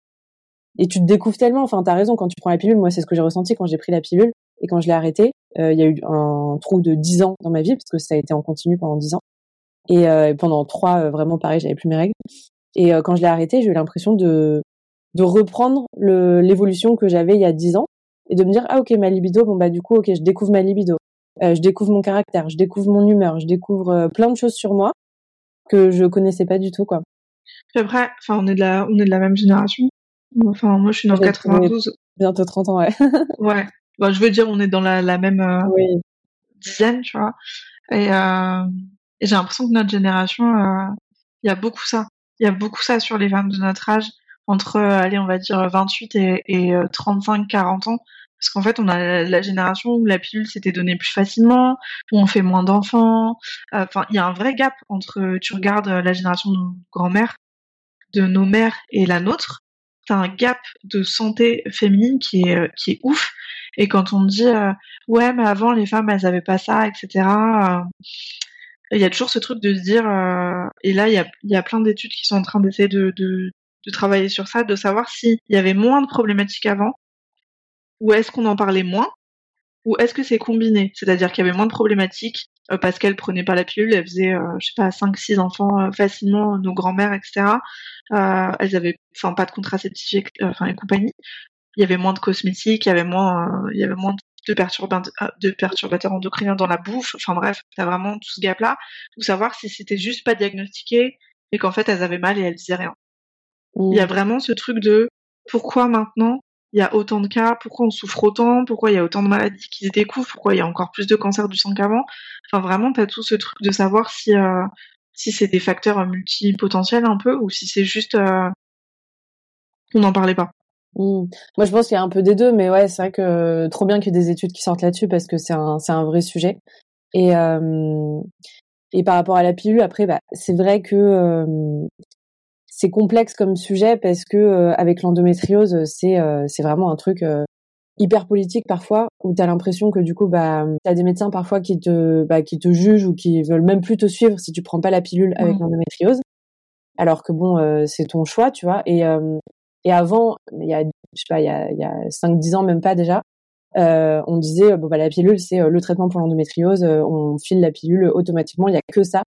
et tu te découvres tellement. Enfin, t'as raison quand tu prends la pilule. Moi, c'est ce que j'ai ressenti quand j'ai pris la pilule et quand je l'ai arrêtée. Euh, il y a eu un trou de 10 ans dans ma vie parce que ça a été en continu pendant 10 ans et euh, pendant trois vraiment pareil, j'avais plus mes règles. Et quand je l'ai arrêtée, j'ai eu l'impression de de reprendre l'évolution que j'avais il y a 10 ans et de me dire ah ok ma libido bon bah du coup ok je découvre ma libido euh, je découvre mon caractère, je découvre mon humeur, je découvre euh, plein de choses sur moi que je connaissais pas du tout, quoi. après, enfin, on est de la, on est de la même génération. Enfin, moi, je suis dans 92. Bientôt 30 ans, ouais. ouais. Bah, je veux dire, on est dans la, la même euh, dizaine, tu vois. Et, euh, et j'ai l'impression que notre génération, il y a beaucoup ça. Il y a beaucoup ça sur les femmes de notre âge, entre, allez, on va dire 28 et, et 35-40 ans. Parce qu'en fait, on a la génération où la pilule s'était donnée plus facilement, où on fait moins d'enfants. Euh, enfin, il y a un vrai gap entre, tu regardes la génération de nos grands-mères, de nos mères et la nôtre. Un gap de santé féminine qui est, euh, ouf. Et quand on dit, euh, ouais, mais avant, les femmes, elles avaient pas ça, etc., il y a toujours ce truc de se dire, euh, et là, il y a, y a plein d'études qui sont en train d'essayer de, de, de travailler sur ça, de savoir s'il y avait moins de problématiques avant, ou est-ce qu'on en parlait moins, ou est-ce que c'est combiné? C'est-à-dire qu'il y avait moins de problématiques euh, parce qu'elle prenait pas la pilule, elle faisait, euh, je sais pas, 5-6 enfants euh, facilement, nos grands-mères, etc. Euh, elles avaient, enfin, pas de contraceptifs, enfin, et compagnie. Il y avait moins de cosmétiques, il y avait moins, il y avait moins de, perturbateurs, de perturbateurs endocriniens dans la bouffe. Enfin bref, t'as vraiment tout ce gap-là. Ou savoir si c'était juste pas diagnostiqué et qu'en fait elles avaient mal et elles disaient rien. Il y a vraiment ce truc de pourquoi maintenant il y a autant de cas, pourquoi on souffre autant, pourquoi il y a autant de maladies qui se découvrent, pourquoi il y a encore plus de cancer du sang qu'avant. Enfin, vraiment, tu as tout ce truc de savoir si, euh, si c'est des facteurs multipotentiels un peu, ou si c'est juste euh, qu'on n'en parlait pas. Mmh. Moi, je pense qu'il y a un peu des deux, mais ouais, c'est vrai que trop bien qu'il y ait des études qui sortent là-dessus parce que c'est un, c'est un vrai sujet. Et, euh, et par rapport à la pilule, après, bah, c'est vrai que euh, c'est complexe comme sujet parce que euh, avec l'endométriose, c'est euh, c'est vraiment un truc euh, hyper politique parfois où tu as l'impression que du coup bah tu as des médecins parfois qui te bah, qui te jugent ou qui veulent même plus te suivre si tu prends pas la pilule avec mmh. l'endométriose. Alors que bon c'est ton choix, tu vois et et avant il y a je sais pas il y a il y a 5 10 ans même pas déjà on disait bon bah la pilule c'est le traitement pour l'endométriose, on file la pilule automatiquement, il y a que ça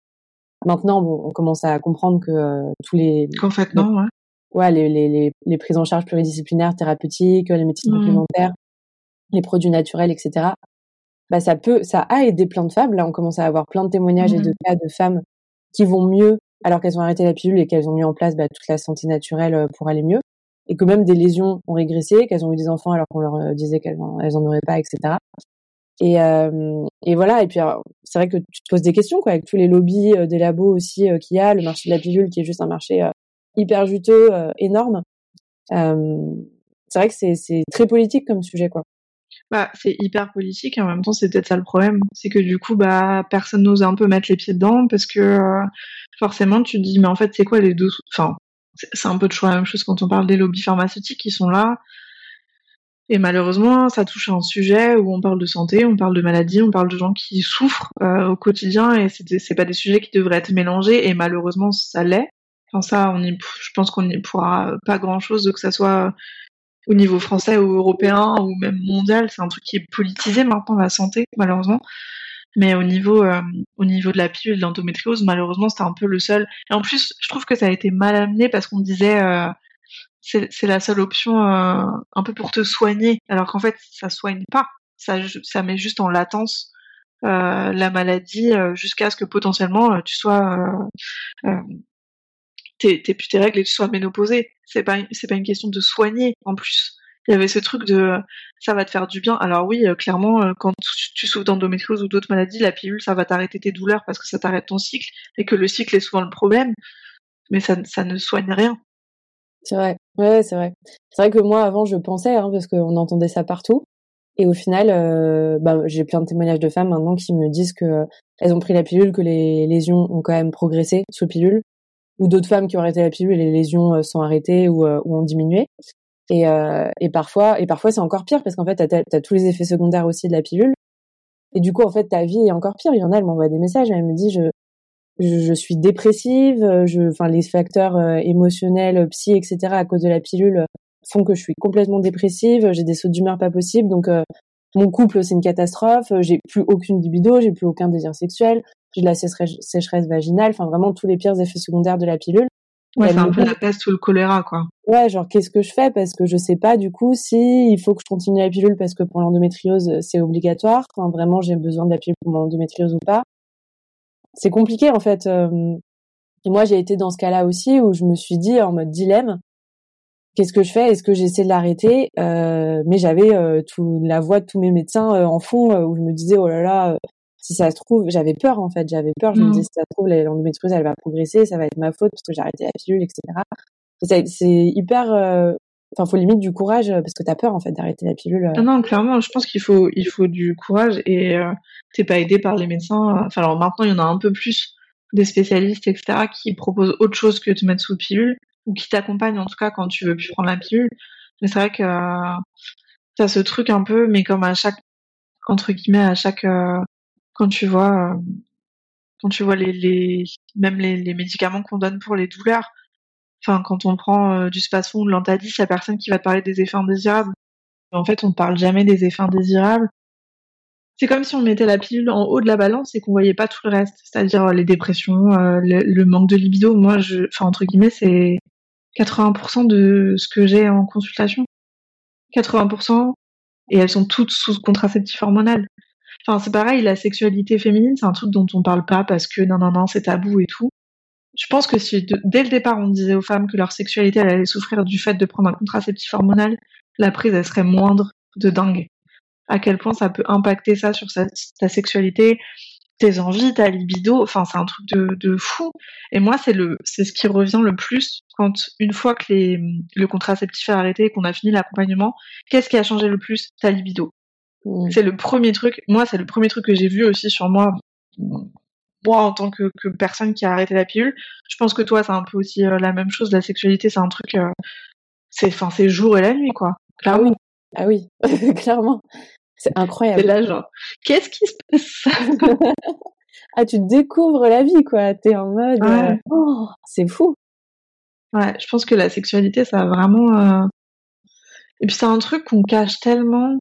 Maintenant, bon, on commence à comprendre que euh, tous les non, ouais, ouais les, les, les, les, prises en charge pluridisciplinaires, thérapeutiques, les médecines mmh. complémentaires, les produits naturels, etc. Bah ça peut, ça a aidé plein de femmes. Là, on commence à avoir plein de témoignages et de mmh. cas de femmes qui vont mieux alors qu'elles ont arrêté la pilule et qu'elles ont mis en place bah, toute la santé naturelle euh, pour aller mieux, et que même des lésions ont régressé, qu'elles ont eu des enfants alors qu'on leur euh, disait qu'elles en, elles en auraient pas, etc. Et, euh, et voilà. Et puis c'est vrai que tu te poses des questions quoi, avec tous les lobbies euh, des labos aussi euh, qu'il y a, le marché de la pilule qui est juste un marché hyper juteux, énorme. c'est vrai que c'est c'est très politique comme sujet quoi. Bah, c'est hyper politique et en même temps c'est peut-être ça le problème, c'est que du coup bah personne n'ose un peu mettre les pieds dedans parce que forcément tu te dis mais en fait c'est quoi les deux enfin c'est un peu toujours la même chose quand on parle des lobbies pharmaceutiques qui sont là et malheureusement, ça touche à un sujet où on parle de santé, on parle de maladie, on parle de gens qui souffrent euh, au quotidien, et c'est pas des sujets qui devraient être mélangés. Et malheureusement, ça l'est. Enfin ça, je pense qu'on n'y pourra pas grand chose, que ça soit au niveau français ou européen ou même mondial. C'est un truc qui est politisé maintenant la santé, malheureusement. Mais au niveau, euh, au niveau de la pilule de l'endométriose, malheureusement, c'était un peu le seul. Et en plus, je trouve que ça a été mal amené parce qu'on disait euh, c'est la seule option euh, un peu pour te soigner, alors qu'en fait ça soigne pas, ça, ça met juste en latence euh, la maladie euh, jusqu'à ce que potentiellement tu sois t'aies plus tes règles et tu sois ménopausée. C'est pas c'est pas une question de soigner en plus. Il y avait ce truc de ça va te faire du bien. Alors oui, clairement, quand tu souffres d'endométriose ou d'autres maladies, la pilule ça va t'arrêter tes douleurs parce que ça t'arrête ton cycle et que le cycle est souvent le problème, mais ça, ça ne soigne rien. C'est vrai. Ouais, c'est vrai. C'est vrai que moi, avant, je pensais, hein, parce qu'on entendait ça partout. Et au final, euh, bah, j'ai plein de témoignages de femmes maintenant qui me disent que euh, elles ont pris la pilule, que les lésions ont quand même progressé sous pilule, ou d'autres femmes qui ont arrêté la pilule et les lésions euh, sont arrêtées ou, ou ont diminué. Et, et parfois, et parfois c'est encore pire parce qu'en fait, t'as as tous les effets secondaires aussi de la pilule. Et du coup, en fait, ta vie est encore pire. Il y en a, elle m'envoie des messages, elle me dit, je, je, je, suis dépressive, euh, je, enfin les facteurs euh, émotionnels, psy, etc. à cause de la pilule font que je suis complètement dépressive, j'ai des sauts d'humeur pas possibles, donc euh, mon couple c'est une catastrophe, j'ai plus aucune libido, j'ai plus aucun désir sexuel, j'ai de la sécheresse, vaginale, enfin vraiment tous les pires effets secondaires de la pilule. Ouais, c'est un peu la peste ou le choléra, quoi. Ouais, genre qu'est-ce que je fais? Parce que je sais pas du coup si il faut que je continue la pilule parce que pour l'endométriose c'est obligatoire, quand vraiment j'ai besoin de la pilule pour mon endométriose ou pas c'est compliqué en fait. Et moi, j'ai été dans ce cas-là aussi où je me suis dit en mode dilemme, qu'est-ce que je fais? Est-ce que j'essaie de l'arrêter? Euh, Mais j'avais euh, tout la voix de tous mes médecins euh, en fond où je me disais oh là là, si ça se trouve, j'avais peur en fait, j'avais peur. Je me mmh. disais si ça se trouve l'endométriose elle va progresser, ça va être ma faute parce que j'ai arrêté la pilule, etc. C'est hyper Enfin, faut limite du courage parce que t'as peur en fait d'arrêter la pilule. Ah non, clairement, je pense qu'il faut il faut du courage et euh, t'es pas aidé par les médecins. Enfin, alors maintenant il y en a un peu plus des spécialistes etc qui proposent autre chose que de te mettre sous pilule ou qui t'accompagnent en tout cas quand tu veux plus prendre la pilule. Mais c'est vrai que euh, t'as ce truc un peu, mais comme à chaque entre guillemets à chaque quand tu vois quand tu vois les, les même les, les médicaments qu'on donne pour les douleurs. Enfin, quand on prend euh, du spasfon ou de l'antadis, il y a personne qui va te parler des effets indésirables. En fait, on ne parle jamais des effets indésirables. C'est comme si on mettait la pilule en haut de la balance et qu'on voyait pas tout le reste, c'est-à-dire les dépressions, euh, le, le, manque de libido. Moi, je, enfin entre guillemets, c'est 80% de ce que j'ai en consultation. 80%, et elles sont toutes sous contraceptif hormonal. Enfin, c'est pareil, la sexualité féminine, c'est un truc dont on parle pas parce que non, non, non, c'est tabou et tout. Je pense que si de, dès le départ on disait aux femmes que leur sexualité elle allait souffrir du fait de prendre un contraceptif hormonal, la prise elle serait moindre de dingue. À quel point ça peut impacter ça sur sa, ta sexualité, tes envies, ta libido, enfin c'est un truc de, de fou. Et moi c'est le c'est ce qui revient le plus quand une fois que les, le contraceptif est arrêté et qu'on a fini l'accompagnement, qu'est-ce qui a changé le plus? Ta libido. Mmh. C'est le premier truc. Moi c'est le premier truc que j'ai vu aussi sur moi. Moi en tant que, que, personne qui a arrêté la pilule, je pense que toi c'est un peu aussi euh, la même chose. La sexualité c'est un truc, euh, c'est enfin c'est jour et la nuit quoi. Clairement. Ah oui, ah oui. clairement. C'est incroyable. C'est là, genre, qu'est-ce qui se passe? Ah, tu découvres la vie, quoi. T'es en mode, ouais. euh, oh, c'est fou. Ouais, je pense que la sexualité, ça a vraiment. Euh... Et puis c'est un truc qu'on cache tellement,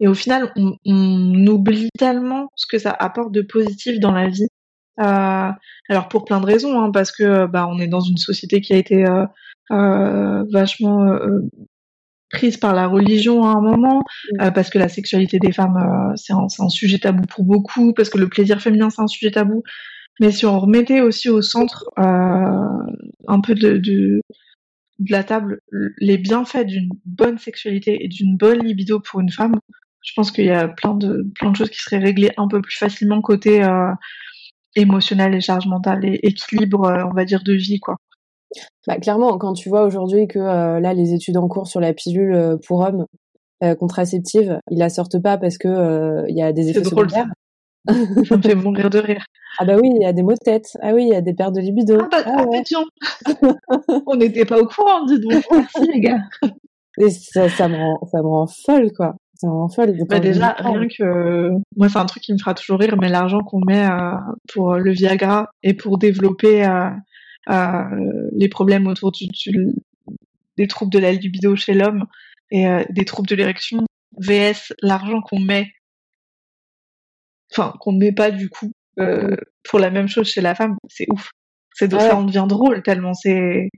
et au final, on, on, oublie tellement ce que ça apporte de positif dans la vie. Euh... Alors pour plein de raisons, hein, parce que bah on est dans une société qui a été euh, euh, vachement prise par la religion à un moment, euh, parce que la sexualité des femmes, euh, c'est un, un, sujet tabou pour beaucoup, parce que le plaisir féminin, c'est un sujet tabou. Mais si on remettait aussi au centre euh, un peu de, de, de, la table les bienfaits d'une bonne sexualité et d'une bonne libido pour une femme, je pense qu'il y a plein de, plein de choses qui seraient réglées un peu plus facilement côté émotionnel et charge mentale et équilibre, on va dire, de vie, quoi. Bah, clairement, quand tu vois aujourd'hui que euh, là, les études en cours sur la pilule euh, pour hommes euh, contraceptive, ils la sortent pas parce que il y a des effets drôle, secondaires. Ça me fait mourir de rire. Ah bah oui, il y a des maux de tête. Ah oui, il y a des pertes de libido. Ah bah, ah, ouais. On n'était pas au courant, dis donc. Merci les gars. Et ça, ça me rend, ça me rend folle quoi. Me rend folle. Bah déjà, rien que moi, c'est un truc qui me fera toujours rire, mais l'argent qu'on met euh, pour le Viagra et pour développer euh, euh, les problèmes autour du, du, des troubles de la libido chez l'homme et euh, des troubles de l'érection, vs l'argent qu'on met, enfin qu'on met pas du coup euh, pour la même chose chez la femme, c'est ouf. C'est Ouais. ça en devient drôle tellement c'est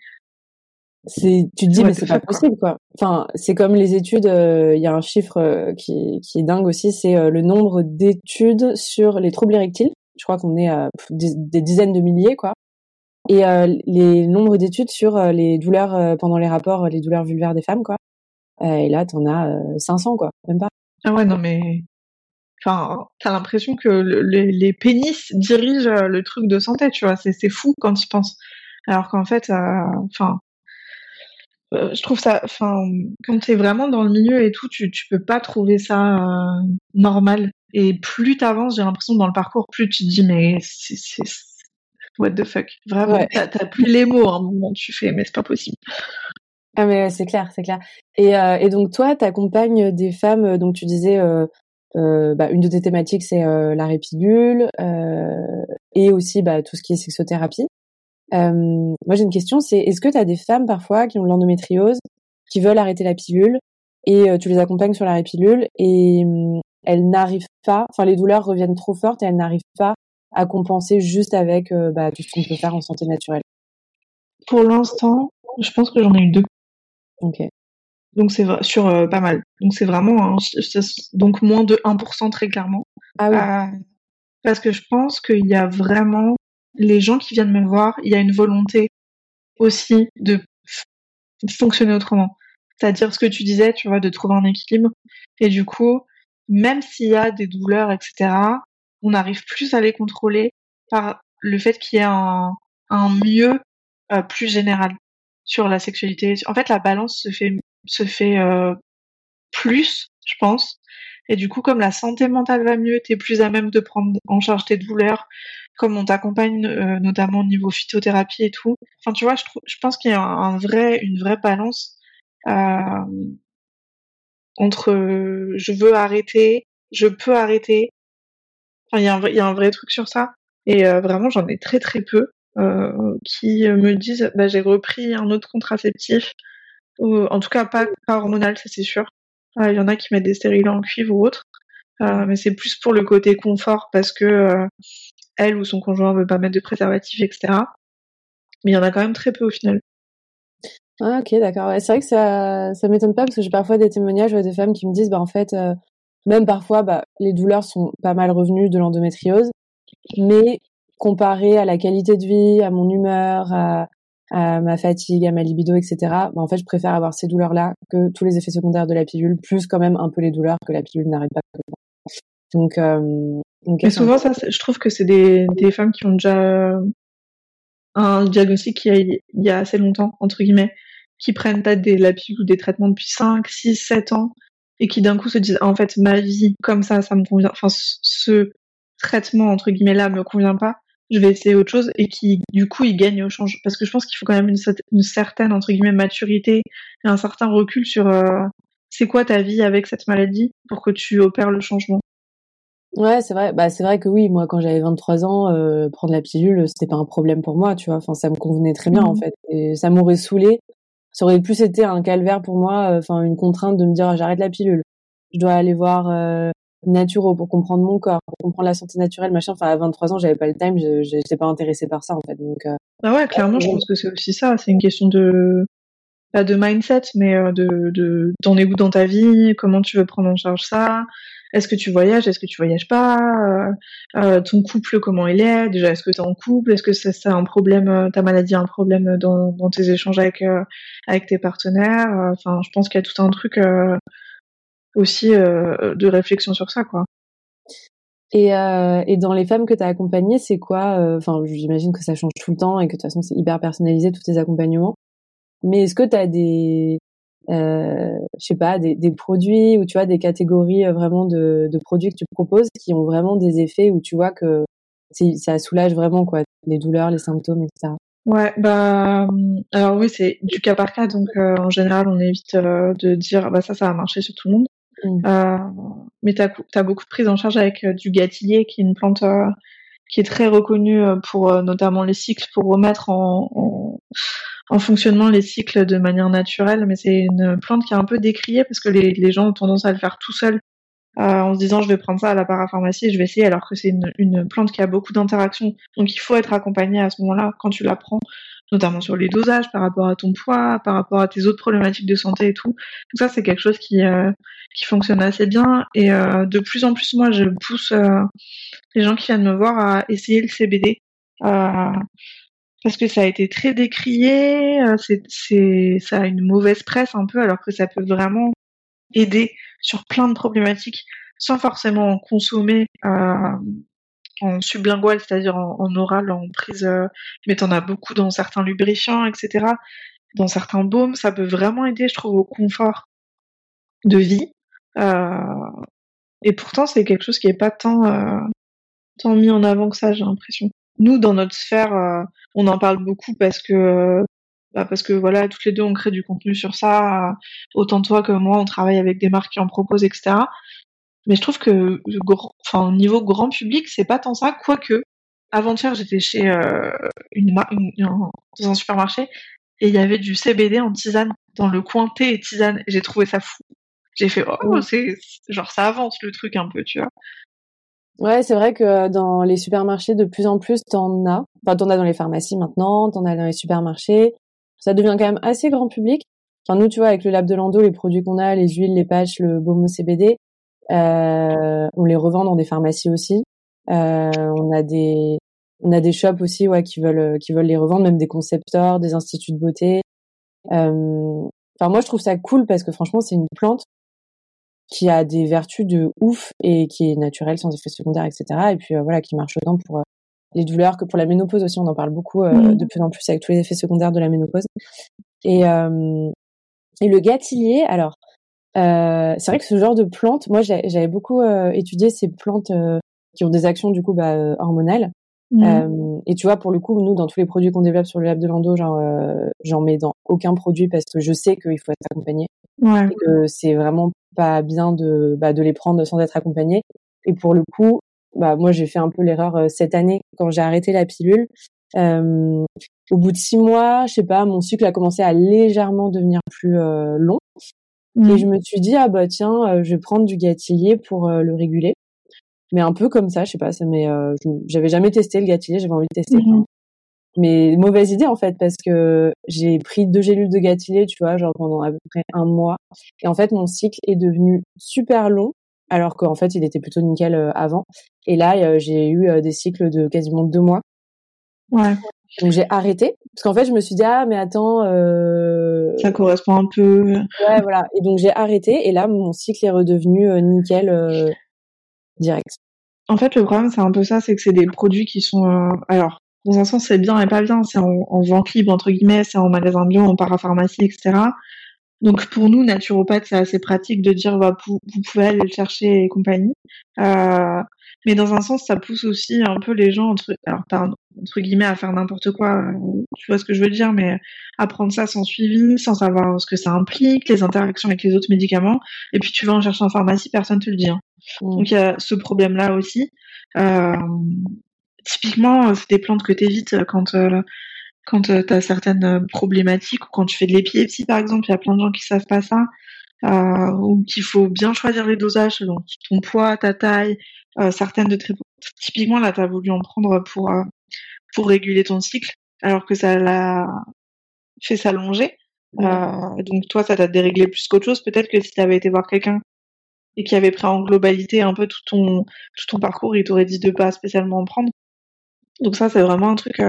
c'est tu te dis Ouais, mais c'est pas possible quoi. Enfin, c'est comme les études, euh, il y a un chiffre euh, qui qui est dingue aussi, c'est euh, le nombre d'études sur les troubles érectiles. Je crois qu'on est à des, des dizaines de milliers quoi. Et les nombres d'études sur les douleurs pendant les rapports, les douleurs vulvaires des femmes quoi. Et là, t'en as euh, 500 quoi, même pas. ah ouais non mais enfin t'as l'impression que le- les, les pénis dirigent le truc de santé tu vois c'est c'est fou quand tu penses alors qu'en fait enfin euh, je trouve ça enfin quand t'es vraiment dans le milieu et tout tu tu peux pas trouver ça euh, normal et plus t'avances j'ai l'impression dans le parcours plus tu te dis mais c'est c'est what the fuck vraiment Ouais. t'as plus les mots à un moment tu fais mais c'est pas possible Ah mais c'est clair, c'est clair. Et, euh, et donc toi, t'accompagnes des femmes. euh, Donc tu disais, euh, euh, bah, une de tes thématiques c'est euh, la répidule euh, et aussi bah, tout ce qui est sexothérapie. Euh, moi j'ai une question, c'est est-ce que tu as des femmes parfois qui ont de l'endométriose, qui veulent arrêter la pilule et euh, tu les accompagnes sur la répilule et hum, elles n'arrivent pas, enfin les douleurs reviennent trop fortes et elles n'arrivent pas à compenser juste avec euh, bah, tout ce qu'on peut faire en santé naturelle? pour l'instant je pense que j'en ai eu deux Ok. donc c'est sur euh, pas mal donc c'est vraiment c'est- donc moins de 1% très clairement Ah oui. Euh, parce que je pense qu'il y a vraiment les gens qui viennent me voir, il y a une volonté aussi de fonctionner autrement. C'est-à-dire ce que tu disais, tu vois, de trouver un équilibre. Et du coup, même s'il y a des douleurs, etc., on arrive plus à les contrôler par le fait qu'il y ait un, mieux euh, plus général sur la sexualité. En fait, la balance se fait euh, plus, je pense, et du coup, comme la santé mentale va mieux, t'es plus à même de prendre en charge tes douleurs, comme on t'accompagne euh, notamment au niveau phytothérapie et tout. Enfin, tu vois, je, pense qu'il y a une vraie balance euh, entre euh, je veux arrêter, je peux arrêter. Il y, a un vrai- truc sur ça. Et vraiment, j'en ai très très peu qui me disent bah, j'ai repris un autre contraceptif, en tout cas pas, pas hormonal, ça c'est sûr. Il y en a qui mettent des stérilés en cuivre ou autre, mais c'est plus pour le côté confort parce que elle ou son conjoint veut pas mettre de préservatif, etc. Mais il y en a quand même très peu au final. Ah, ok, d'accord. c'est vrai que ça, ça m'étonne pas parce que j'ai parfois des témoignages de femmes qui me disent, bah, en fait, euh, même parfois, bah, les douleurs sont pas mal revenues de l'endométriose, mais comparé à la qualité de vie, à mon humeur, à, à ma fatigue, à ma libido, etc., bah, en fait, je préfère avoir ces douleurs-là que tous les effets secondaires de la pilule, plus quand même un peu les douleurs que la pilule n'arrête pas. Donc, euh, donc mais souvent, ça, je trouve que c'est des, des femmes qui ont déjà un diagnostic qui a, il y a assez longtemps, entre guillemets, qui prennent peut-être des lapis ou des traitements depuis 5, 6, 7 ans et qui d'un coup se disent en fait ma vie comme ça ça me convient enfin ce traitement entre guillemets là me convient pas je vais essayer autre chose et qui du coup ils gagnent au change. Parce que je pense qu'il faut quand même une, certaine entre guillemets maturité et un certain recul sur euh, c'est quoi ta vie avec cette maladie pour que tu opères le changement Ouais, c'est vrai. Bah, c'est vrai que oui, moi, quand j'avais 23 ans, euh, prendre la pilule, c'était pas un problème pour moi, tu vois. Enfin, ça me convenait très bien, en mmh. fait. Et ça m'aurait saoulé ça aurait plus été un calvaire pour moi, euh, enfin une contrainte de me dire j'arrête la pilule. Je dois aller voir euh, naturo pour comprendre mon corps, pour comprendre la santé naturelle, machin. Enfin à 23 ans, j'avais pas le time, je j'étais pas intéressée par ça en fait. Donc euh, ah ouais, clairement, je pense que c'est aussi ça. C'est une question de pas de mindset, mais euh, de de es où dans ta vie, comment tu veux prendre en charge ça, est-ce que tu voyages, est-ce que tu voyages pas, euh, euh, ton couple comment il est, déjà est-ce que tu es en couple, est-ce que ça, ça un problème, euh, ta maladie a un problème dans, dans tes échanges avec avec tes partenaires, enfin je pense qu'il y a tout un truc aussi de réflexion sur ça quoi. Et, euh, et dans les femmes que tu as accompagnées, c'est quoi Enfin, j'imagine que ça change tout le temps et que de toute façon c'est hyper personnalisé tous tes accompagnements. Mais est-ce que tu as des euh, je sais pas, des, des, produits ou tu vois des catégories euh, vraiment de, de, produits que tu proposes qui ont vraiment des effets où tu vois que ça soulage vraiment quoi, les douleurs, les symptômes, etc. Ouais, bah alors oui, c'est du cas par cas, donc euh, en général on évite euh, de dire bah ça ça va marcher sur tout le monde. Mmh. mais t'as as beaucoup de prise en charge avec du gâtillier, qui est une plante qui est très reconnue pour notamment les cycles, pour remettre en, en en fonctionnement les cycles de manière naturelle, mais c'est une plante qui est un peu décriée parce que les, gens ont tendance à le faire tout seul euh, en se disant je vais prendre ça à la parapharmacie et je vais essayer alors que c'est une, plante qui a beaucoup d'interactions. Donc il faut être accompagné à ce moment-là quand tu la prends, notamment sur les dosages par rapport à ton poids, par rapport à tes autres problématiques de santé et tout. Donc ça c'est quelque chose qui, euh, qui fonctionne assez bien et euh, de plus en plus moi je pousse euh, les gens qui viennent me voir à essayer le CBD. Parce que ça a été très décrié, euh, c'est, c'est, ça a une mauvaise presse un peu, alors que ça peut vraiment aider sur plein de problématiques sans forcément en consommer euh, en sublingual, c'est-à-dire en, oral, en prise, euh, mais t'en as beaucoup dans certains lubrifiants, etc. Dans certains baumes, ça peut vraiment aider, je trouve, au confort de vie. Euh, et pourtant, c'est quelque chose qui est pas tant, euh, tant mis en avant que ça, j'ai l'impression nous dans notre sphère euh, on en parle beaucoup parce que euh, bah parce que voilà toutes les deux on crée du contenu sur ça autant toi que moi on travaille avec des marques qui en proposent etc mais je trouve que enfin au niveau grand public c'est pas tant ça quoique avant-hier j'étais chez euh, une, dans un supermarché et il y avait du CBD en tisane dans le coin thé et tisane j'ai trouvé ça fou. J'ai fait oh c'est genre ça avance le truc un peu tu vois Ouais, c'est vrai que dans les supermarchés, de plus en plus, t'en as. Enfin, t'en as dans les pharmacies maintenant, t'en as dans les supermarchés. Ça devient quand même assez grand public. Enfin, nous, tu vois, avec le Lab de Lando, les produits qu'on a, les huiles, les patchs, le baume CBD, euh, on les revend dans des pharmacies aussi. Euh, on a des, on a des shops aussi, ouais, qui veulent, qui veulent les revendre, même des concepteurs, des instituts de beauté. Euh, enfin, moi, je trouve ça cool parce que franchement, c'est une plante qui a des vertus de ouf et qui est naturel, sans effet secondaire, etc. Et puis euh, voilà, qui marche autant pour euh, les douleurs que pour la ménopause aussi. On en parle beaucoup euh, mmh. de plus en plus avec tous les effets secondaires de la ménopause. Et, et le gâtillier, alors, c'est vrai que ce genre de plantes, moi j'avais beaucoup étudié ces plantes qui ont des actions du coup bah, hormonales. Mmh. et tu vois, pour le coup, nous, dans tous les produits qu'on développe sur le lab de Lando, genre, j'en mets dans aucun produit parce que je sais qu'il faut être accompagné. Ouais. Et c'est vraiment pas bien de, bah, de les prendre sans être accompagné. Et pour le coup, bah moi j'ai fait un peu l'erreur cette année quand j'ai arrêté la pilule. au bout de six mois, je sais pas, mon cycle a commencé à légèrement devenir plus long. Et mmh. je me suis dit ah bah tiens, je vais prendre du Gatilier pour le réguler. Mais un peu comme ça, je sais pas, ça mais j'avais jamais testé le Gatilier, j'avais envie de tester. Mmh mais mauvaise idée en fait parce que j'ai pris deux gélules de Gatilier, tu vois, genre pendant à peu près un mois. Et en fait, mon cycle est devenu super long alors qu'en fait, il était plutôt nickel euh, avant. Et là, euh, j'ai eu euh, des cycles de quasiment deux mois. Ouais. Donc j'ai arrêté parce qu'en fait, je me suis dit ah mais attends. Euh... Ça correspond un peu. Ouais, voilà. Et donc j'ai arrêté et là, mon cycle est redevenu nickel direct. En fait, le problème, c'est un peu ça, c'est que c'est des produits qui sont. Alors, dans un sens, c'est bien et pas bien. C'est en, en, vente libre, entre guillemets, c'est en magasin bio, en parapharmacie, etc. Donc pour nous, naturopathes, c'est assez pratique de dire bah, vous, pouvez aller le chercher et compagnie. Euh, mais dans un sens, ça pousse aussi un peu les gens entre, alors entre guillemets à faire n'importe quoi. Tu vois ce que je veux dire, mais à prendre ça sans suivi, sans savoir ce que ça implique, les interactions avec les autres médicaments. Et puis tu vas en chercher en pharmacie, personne te le dit. Hein. Mmh. Donc il y a ce problème-là aussi. Euh, typiquement, c'est des plantes que tu évites quand quand euh, tu as certaines euh, problématiques ou quand tu fais de l'épilepsie par exemple, il y a plein de gens qui savent pas ça, euh, ou qu'il faut bien choisir les dosages selon ton poids, ta taille, euh, certaines de très typiquement là tu as voulu en prendre pour euh, pour réguler ton cycle alors que ça l'a fait s'allonger. donc toi ça t'a déréglé plus qu'autre chose, peut-être que si tu avais été voir quelqu'un et qui avait pris en globalité un peu tout ton tout ton parcours, il t'aurait dit de pas spécialement en prendre. Donc ça c'est vraiment un truc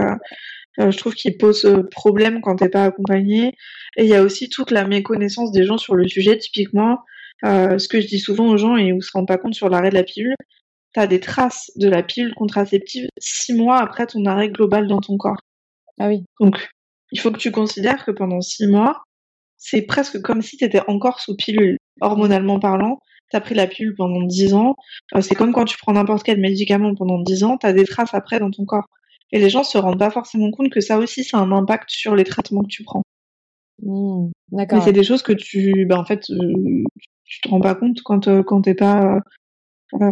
euh, je trouve qu'il pose euh, problème quand t'es pas accompagné. Et il y a aussi toute la méconnaissance des gens sur le sujet. Typiquement, euh, ce que je dis souvent aux gens et ils se rendent pas compte sur l'arrêt de la pilule, t'as des traces de la pilule contraceptive six mois après ton arrêt global dans ton corps. Ah oui. Donc, il faut que tu considères que pendant six mois, c'est presque comme si t'étais encore sous pilule, hormonalement parlant. T'as pris la pilule pendant dix ans. c'est comme quand tu prends n'importe quel médicament pendant dix ans, t'as des traces après dans ton corps. Et les gens se rendent pas forcément compte que ça aussi, ça a un impact sur les traitements que tu prends. Mmh, d'accord. Mais c'est des choses que tu, bah, en fait, euh, tu te rends pas compte quand euh, quand t'es pas euh,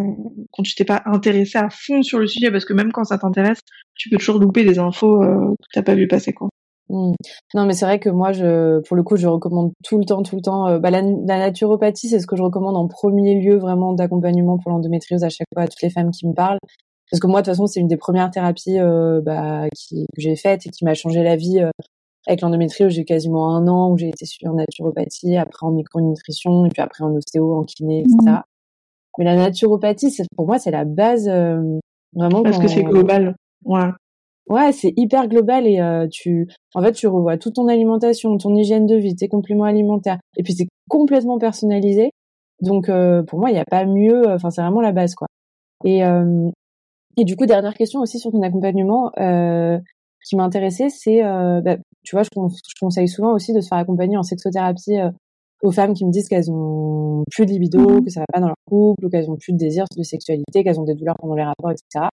quand tu t'es pas intéressé à fond sur le sujet, parce que même quand ça t'intéresse, tu peux toujours louper des infos euh, que t'as pas vu passer, quoi. Mmh. Non, mais c'est vrai que moi, je, pour le coup, je recommande tout le temps, tout le temps. bah, la, la, naturopathie, c'est ce que je recommande en premier lieu, vraiment d'accompagnement pour l'endométriose à chaque fois à toutes les femmes qui me parlent. Parce que moi, de toute façon, c'est une des premières thérapies euh, bah, qui, que j'ai faites et qui m'a changé la vie. Euh, avec l'endométriose, j'ai quasiment un an où j'ai été suivie en naturopathie, après en micronutrition, et puis après en ostéo, en kiné, etc. Mmh. Mais la naturopathie, pour moi, c'est la base euh, vraiment. Parce que c'est global. Ouais. Ouais, c'est hyper global et euh, tu, en fait, tu revois toute ton alimentation, ton hygiène de vie, tes compléments alimentaires, et puis c'est complètement personnalisé. Donc, euh, pour moi, il n'y a pas mieux. Enfin, c'est vraiment la base, quoi. Et et du coup, dernière question aussi sur ton accompagnement, euh, qui m'a intéressée, c'est, euh, bah, tu vois, je, je, conseille souvent aussi de se faire accompagner en sexothérapie euh, aux femmes qui me disent qu'elles ont plus de libido, mmh que ça va pas dans leur couple, ou qu'elles ont plus de désir de sexualité, qu'elles ont des douleurs pendant les rapports, etc.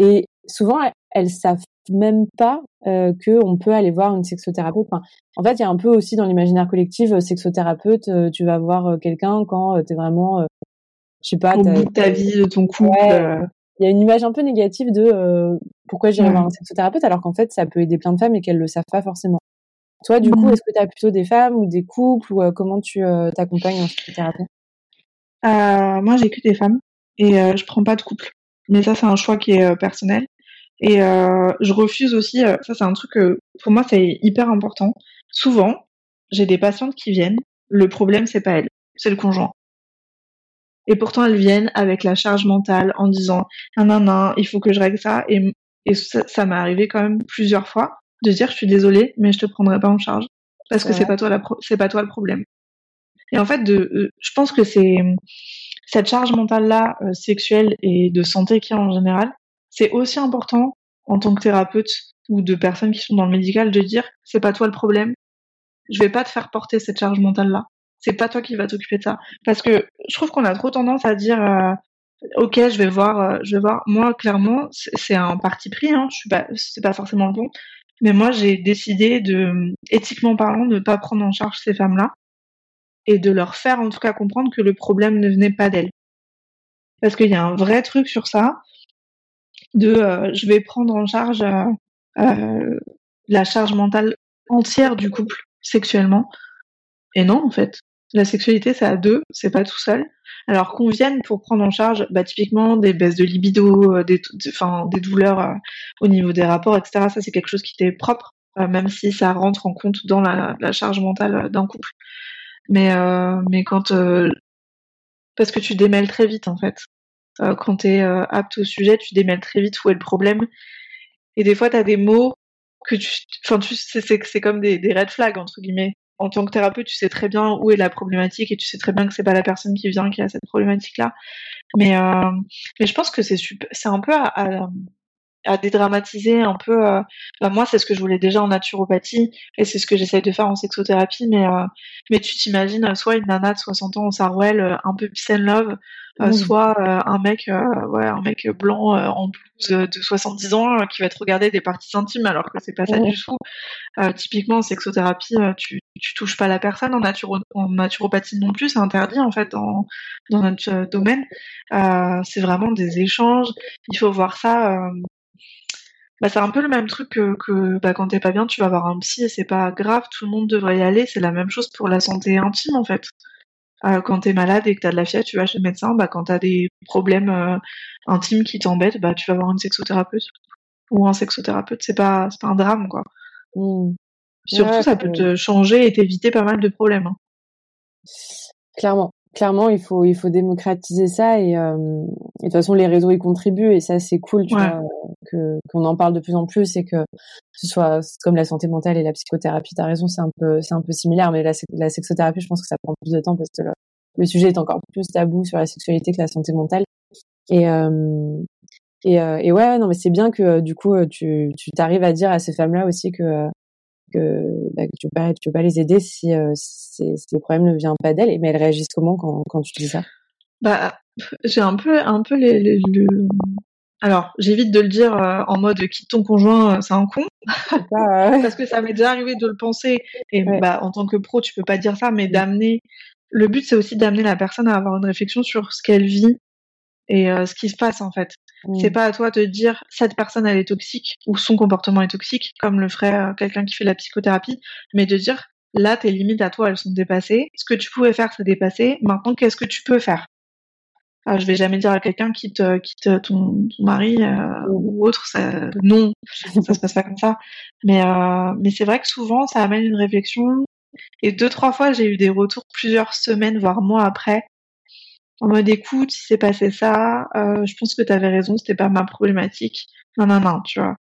Et souvent, elles savent même pas euh, que on peut aller voir une sexothérapeute. Enfin, en fait, il y a un peu aussi dans l'imaginaire collectif, euh, sexothérapeute, euh, tu vas voir quelqu'un quand tu es vraiment, je sais pas, au bout de ta vie, de ton couple il y a une image un peu négative de euh, pourquoi j'irais voir un sexothérapeute alors qu'en fait ça peut aider plein de femmes et qu'elles le savent pas forcément. Toi du coup, mmh. est-ce que tu as plutôt des femmes ou des couples ou euh, comment tu euh, t'accompagnes en sexothérapie Moi, j'ai que des femmes et je prends pas de couple. Mais ça c'est un choix qui est personnel et je refuse aussi ça c'est un truc pour moi c'est hyper important. Souvent, j'ai des patientes qui viennent, le problème c'est pas elles, c'est le conjoint. Et pourtant, elles viennent avec la charge mentale en disant, non, non, non, il faut que je règle ça. Et, et ça, m'est arrivé quand même plusieurs fois de dire, je suis désolée, mais je te prendrai pas en charge. Parce que c'est pas toi la c'est pas toi le problème. Et en fait, de, euh, je pense que c'est cette charge mentale là euh, sexuelle et de santé qui en général, c'est aussi important en tant que thérapeute ou de personnes qui sont dans le médical de dire c'est pas toi le problème. Je vais pas te faire porter cette charge mentale là c'est pas toi qui vas t'occuper de ça. Parce que je trouve qu'on a trop tendance à dire, euh, ok, je vais voir, euh, je vais voir. Moi, clairement, c'est un parti pris. Hein, c'est pas forcément le bon. Mais moi, j'ai décidé de, éthiquement parlant, de ne pas prendre en charge ces femmes-là et de leur faire en tout cas comprendre que le problème ne venait pas d'elles. parce qu'il y a un vrai truc sur ça de euh, je vais prendre en charge euh, euh, la charge mentale entière du couple sexuellement. Et non, en fait, la sexualité c'est à deux, c'est pas tout seul. Alors qu'on vienne pour prendre en charge, bah, typiquement des baisses de libido, des, des douleurs au niveau des rapports, etc. Ça c'est quelque chose qui t'est propre, même si ça rentre en compte dans la charge mentale d'un couple. Mais mais quand parce que tu démêles très vite en fait. Euh, quand tu es euh, apte au sujet, tu démêles très vite où est le problème. Et des fois, tu as des mots que tu. Enfin, tu c'est comme des, red flags, entre guillemets. En tant que thérapeute, tu sais très bien où est la problématique et tu sais très bien que c'est pas la personne qui vient qui a cette problématique-là. Mais, euh, mais je pense que c'est c'est un peu à dédramatiser un peu. Euh, bah, moi, c'est ce que je voulais déjà en naturopathie et c'est ce que j'essaye de faire en sexothérapie. Mais euh, mais tu t'imagines euh, soit une nana de 60 ans en sarouel, un peu peace and love, mmh. soit un mec, ouais, un mec blanc en blouse de 70 ans qui va te regarder des parties intimes alors que c'est pas ça du tout. typiquement en sexothérapie, tu tu touches pas la personne en, naturo en naturopathie non plus, c'est interdit en fait dans dans notre domaine. c'est vraiment des échanges. Il faut voir ça bah, c'est un peu le même truc que, que bah, quand t'es pas bien, tu vas voir un psy et c'est pas grave, tout le monde devrait y aller. C'est la même chose pour la santé intime en fait. Euh, quand t'es malade et que t'as de la fièvre, tu vas chez le médecin. Bah, quand t'as des problèmes euh, intimes qui t'embêtent, bah, tu vas voir une sexothérapeute ou un sexothérapeute. C'est pas, c'est pas un drame quoi. Mmh. Surtout, ça peut te changer et t'éviter pas mal de problèmes. Hein. Clairement clairement, il faut, il faut démocratiser ça et, euh, de toute façon, les réseaux y contribuent et ça, c'est cool, tu vois, que qu'on en parle de plus en plus et que ce soit comme la santé mentale et la psychothérapie. T'as raison, c'est un peu, c'est un peu similaire, mais la, la sexothérapie, je pense que ça prend plus de temps parce que le, sujet est encore plus tabou sur la sexualité que la santé mentale. Et euh, et, euh, et ouais, non, mais c'est bien que du coup, tu, tu t'arrives à dire à ces femmes-là aussi que que, bah, que tu peux pas, tu peux pas les aider si, euh, si, le problème ne vient pas d'elles. Mais elles réagissent comment quand, quand tu dis ça? Bah, j'ai un peu, un peu les, les, le... Alors, j'évite de le dire euh, en mode quitte ton conjoint, euh, c'est un con, parce que ça m'est déjà arrivé de le penser. Et bah, en tant que pro, tu peux pas dire ça, mais d'amener. Le but, c'est aussi d'amener la personne à avoir une réflexion sur ce qu'elle vit et ce qui se passe en fait. C'est mm. pas à toi de dire cette personne elle est toxique ou son comportement est toxique, comme le ferait euh, quelqu'un qui fait la psychothérapie, mais de dire là tes limites à toi elles sont dépassées, ce que tu pouvais faire c'est dépassé, maintenant qu'est-ce que tu peux faire? Ah, Je vais jamais dire à quelqu'un quitte, quitte ton, ton mari euh, mm. ou autre, ça, non, ça se passe pas comme ça. Mais, euh, mais c'est vrai que souvent ça amène une réflexion. Et deux trois fois j'ai eu des retours plusieurs semaines voire mois après en mode écoute, si c'est passé ça, euh, je pense que tu avais raison, c'était pas ma problématique. Non, non, non, tu vois.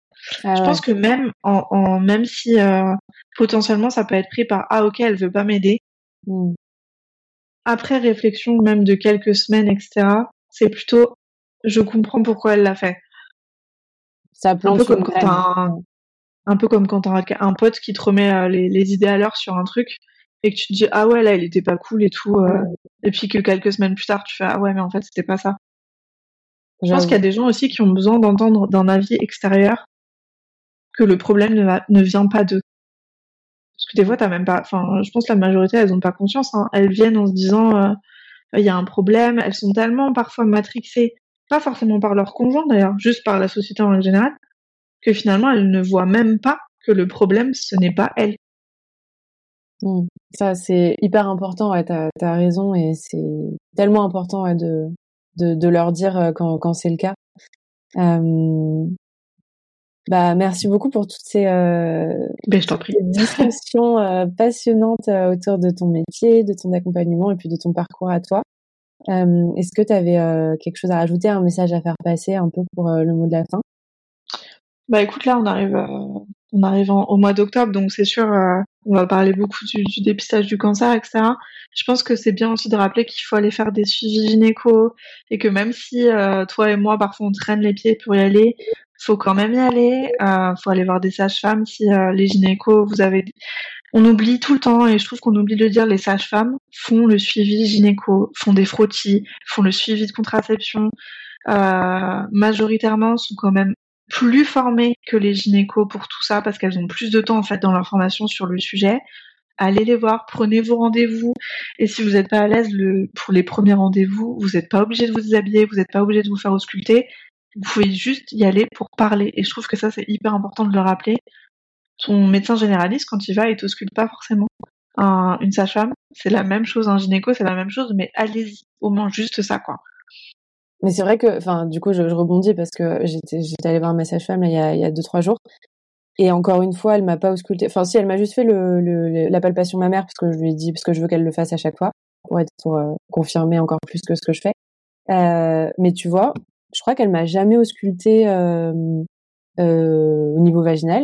Ah je pense que même en, en même si euh, potentiellement ça peut être pris par ah ok elle veut pas m'aider. Hmm. Après réflexion même de quelques semaines etc. C'est plutôt je comprends pourquoi elle l'a fait. Ça un peu comme quand un, un peu comme quand t'as un, pote qui te remet euh, les, les idées à l'heure sur un truc et que tu te dis ah ouais là il était pas cool et tout euh, et puis que quelques semaines plus tard tu fais ah ouais mais en fait c'était pas ça. Je pense qu'il y a des gens aussi qui ont besoin d'entendre d'un avis extérieur que le problème ne, ne vient pas d'eux. Parce que des fois t'as même pas enfin je pense que la majorité elles ont pas conscience hein. elles viennent en se disant euh, il y a un problème. Elles sont tellement parfois matrixées pas forcément par leur conjoint d'ailleurs juste par la société en général que finalement elles ne voient même pas que le problème ce n'est pas elles Mmh. Ça, c'est hyper important, ouais, t'as as raison, et c'est tellement important ouais, de, de, de, leur dire euh, quand, quand c'est le cas. Euh, bah, merci beaucoup pour toutes ces, euh, ben, je prie. discussions euh, passionnantes euh, autour de ton métier, de ton accompagnement et puis de ton parcours à toi. Est-ce que tu avais quelque chose à rajouter, un message à faire passer un peu pour le mot de la fin? Bah écoute, là on arrive on arrive au mois d'octobre, donc c'est sûr, euh, on va parler beaucoup du, dépistage du cancer, etc. Je pense que c'est bien aussi de rappeler qu'il faut aller faire des suivis gynéco et que même si euh, toi et moi, parfois, on traîne les pieds pour y aller, faut quand même y aller. Euh, faut aller voir des sages-femmes si euh, les gynécos, vous avez... On oublie tout le temps, et je trouve qu'on oublie de le dire, les sages-femmes font le suivi gynéco, font des frottis, font le suivi de contraception, euh, majoritairement sont quand même plus formées que les gynécos pour tout ça parce qu'elles ont plus de temps en fait dans l'information sur le sujet. allez les voir, prenez vos rendez-vous. Et si vous n'êtes pas à l'aise pour les premiers rendez-vous, vous n'êtes pas obligé de vous déshabiller, vous n'êtes pas obligé de vous faire ausculter. Vous pouvez juste y aller pour parler. Et je trouve que ça, c'est hyper important de le rappeler. Ton médecin généraliste, quand il va, il t'ausculte pas forcément. Un, une sage-femme, c'est la même chose. Un gynéco, c'est la même chose, mais allez-y. Au moins juste ça, quoi. Mais c'est vrai que, enfin, du coup, je, je, rebondis parce que j'étais, j'étais allée voir ma sage-femme il y a, il y a deux, trois jours. Et encore une fois, elle m'a pas ausculté. Enfin, si, elle m'a juste fait le, le, la palpation mammaire parce que je lui ai dit, parce que je veux qu'elle le fasse à chaque fois pour être, pour euh, confirmer encore plus que ce que je fais. Euh, mais tu vois, je crois qu'elle m'a jamais ausculté euh, euh, au niveau vaginal.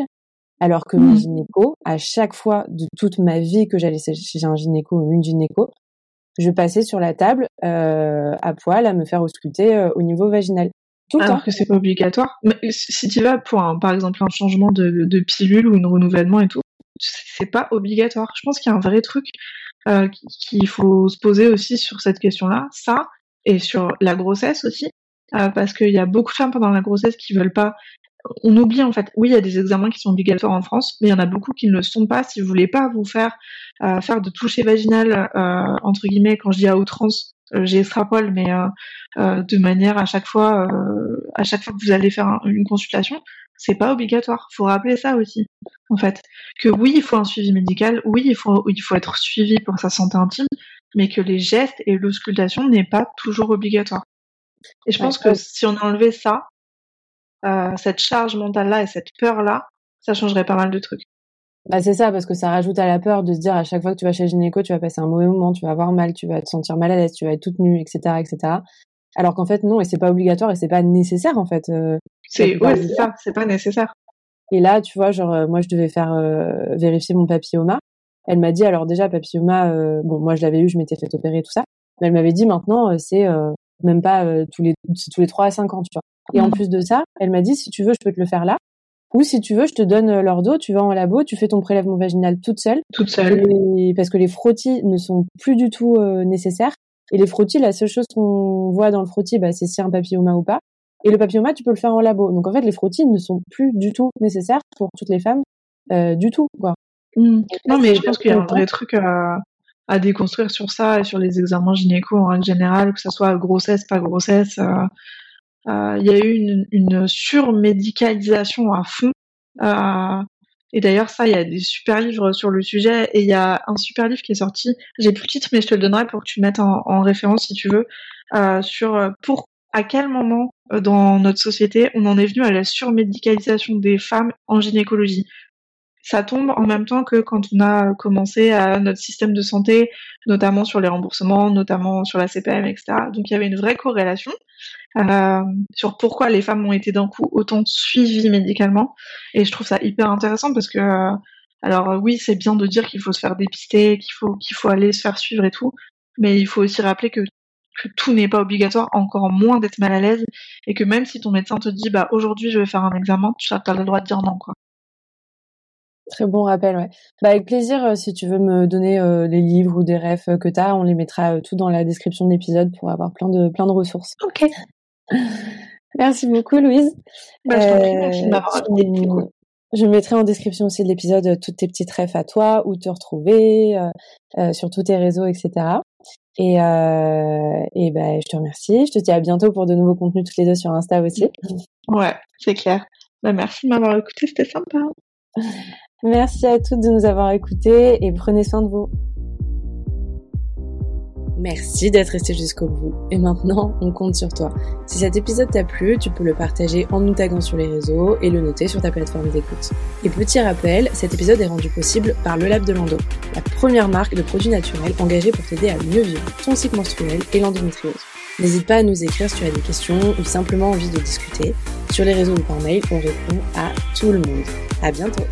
Alors que mmh. mes gynécos, à chaque fois de toute ma vie que j'allais chez un gynéco ou une gynéco, je passais sur la table euh, à poil à me faire ausculter euh, au niveau vaginal. Tout Alors temps. que c'est pas obligatoire. Mais si tu vas pour un, par exemple un changement de, de pilule ou un renouvellement et tout, c'est pas obligatoire. Je pense qu'il y a un vrai truc euh, qu'il faut se poser aussi sur cette question-là, ça et sur la grossesse aussi, parce qu'il y a beaucoup de femmes pendant la grossesse qui veulent pas on oublie en fait, oui, il y a des examens qui sont obligatoires en France, mais il y en a beaucoup qui ne le sont pas. Si vous voulez pas vous faire euh, faire de toucher vaginal euh, entre guillemets, quand je dis à outrance, euh, j'ai extrapole, mais euh, euh, de manière à chaque fois, à chaque fois que vous allez faire un, une consultation, c'est pas obligatoire. Faut rappeler ça aussi, en fait, que oui, il faut un suivi médical, oui, il faut il faut être suivi pour sa santé intime, mais que les gestes et l'auscultation n'est pas toujours obligatoire. Et je pense que si on enlevait ça, euh, cette charge mentale-là et cette peur-là, ça changerait pas mal de trucs. Bah c'est ça, parce que ça rajoute à la peur de se dire à chaque fois que tu vas chez le gynéco, tu vas passer un mauvais moment, tu vas avoir mal, tu vas te sentir mal à l'aise, tu vas être toute nue, etc., etc. Alors qu'en fait non, et c'est pas obligatoire et c'est pas nécessaire en fait. Euh, c'est ouais, c'est ça, c'est pas nécessaire. Et là, tu vois, genre euh, moi je devais faire euh, vérifier mon papilloma. Elle m'a dit alors déjà papilloma, euh, bon moi je l'avais eu, je m'étais fait opérer tout ça, mais elle m'avait dit maintenant c'est même pas tous les tous les trois à cinq ans, tu vois. Et en mmh. plus de ça, elle m'a dit si tu veux, je peux te le faire là. Ou si tu veux, je te donne euh, leur dos, tu vas en labo, tu fais ton prélèvement vaginal toute seule. Toute seule. Et, parce que les frottis ne sont plus du tout euh, nécessaires. Et les frottis, la seule chose qu'on voit dans le frottis, bah, c'est si un papilloma ou pas. Et le papilloma, tu peux le faire en labo. Donc en fait, les frottis ne sont plus du tout nécessaires pour toutes les femmes, euh, du tout, quoi. Mmh. Non, mais je pense qu'il y a un vrai truc à, à déconstruire sur ça et sur les examens gynéco en règle générale, que ce soit grossesse, pas grossesse. Euh, euh, il y a eu une, surmédicalisation à fond. Euh, et d'ailleurs, ça, il y a des super livres sur le sujet. Et il y a un super livre qui est sorti. J'ai plus le titre, mais je te le donnerai pour que tu mettes en, en référence si tu veux. Sur pour à quel moment dans notre société on en est venu à la surmédicalisation des femmes en gynécologie ça tombe en même temps que quand on a commencé à notre système de santé, notamment sur les remboursements, notamment sur la CPM, etc. Donc il y avait une vraie corrélation euh, sur pourquoi les femmes ont été d'un coup autant suivies médicalement. Et je trouve ça hyper intéressant parce que, euh, alors oui, c'est bien de dire qu'il faut se faire dépister, qu'il faut qu'il faut aller se faire suivre et tout, mais il faut aussi rappeler que que tout n'est pas obligatoire, encore moins d'être mal à l'aise, et que même si ton médecin te dit bah aujourd'hui je vais faire un examen, tu as le droit de dire non quoi. Très bon rappel, ouais. Bah, avec plaisir, euh, si tu veux me donner euh, les livres ou des refs euh, que tu as, on les mettra tout dans la description de l'épisode pour avoir plein de, plein de ressources. Ok. merci beaucoup, Louise. Bah, je, euh, je mettrai en description aussi de l'épisode toutes tes petites refs à toi, où te retrouver, euh, sur tous tes réseaux, etc. Et, euh, et bah, je te remercie. Je te dis à bientôt pour de nouveaux contenus toutes les deux sur Insta aussi. Ouais, c'est clair. Bah, merci de m'avoir écouté, c'était sympa. Merci à toutes de nous avoir écoutés et prenez soin de vous. Merci d'être resté jusqu'au bout. Et maintenant, on compte sur toi. Si cet épisode t'a plu, tu peux le partager en nous taguant sur les réseaux et le noter sur ta plateforme d'écoute. Et petit rappel, cet épisode est rendu possible par Le Lab de Lando, la première marque de produits naturels engagée pour t'aider à mieux vivre ton cycle menstruel et l'endométriose. N'hésite pas à nous écrire si tu as des questions ou simplement envie de discuter. Sur les réseaux ou par mail, on répond à tout le monde. À bientôt!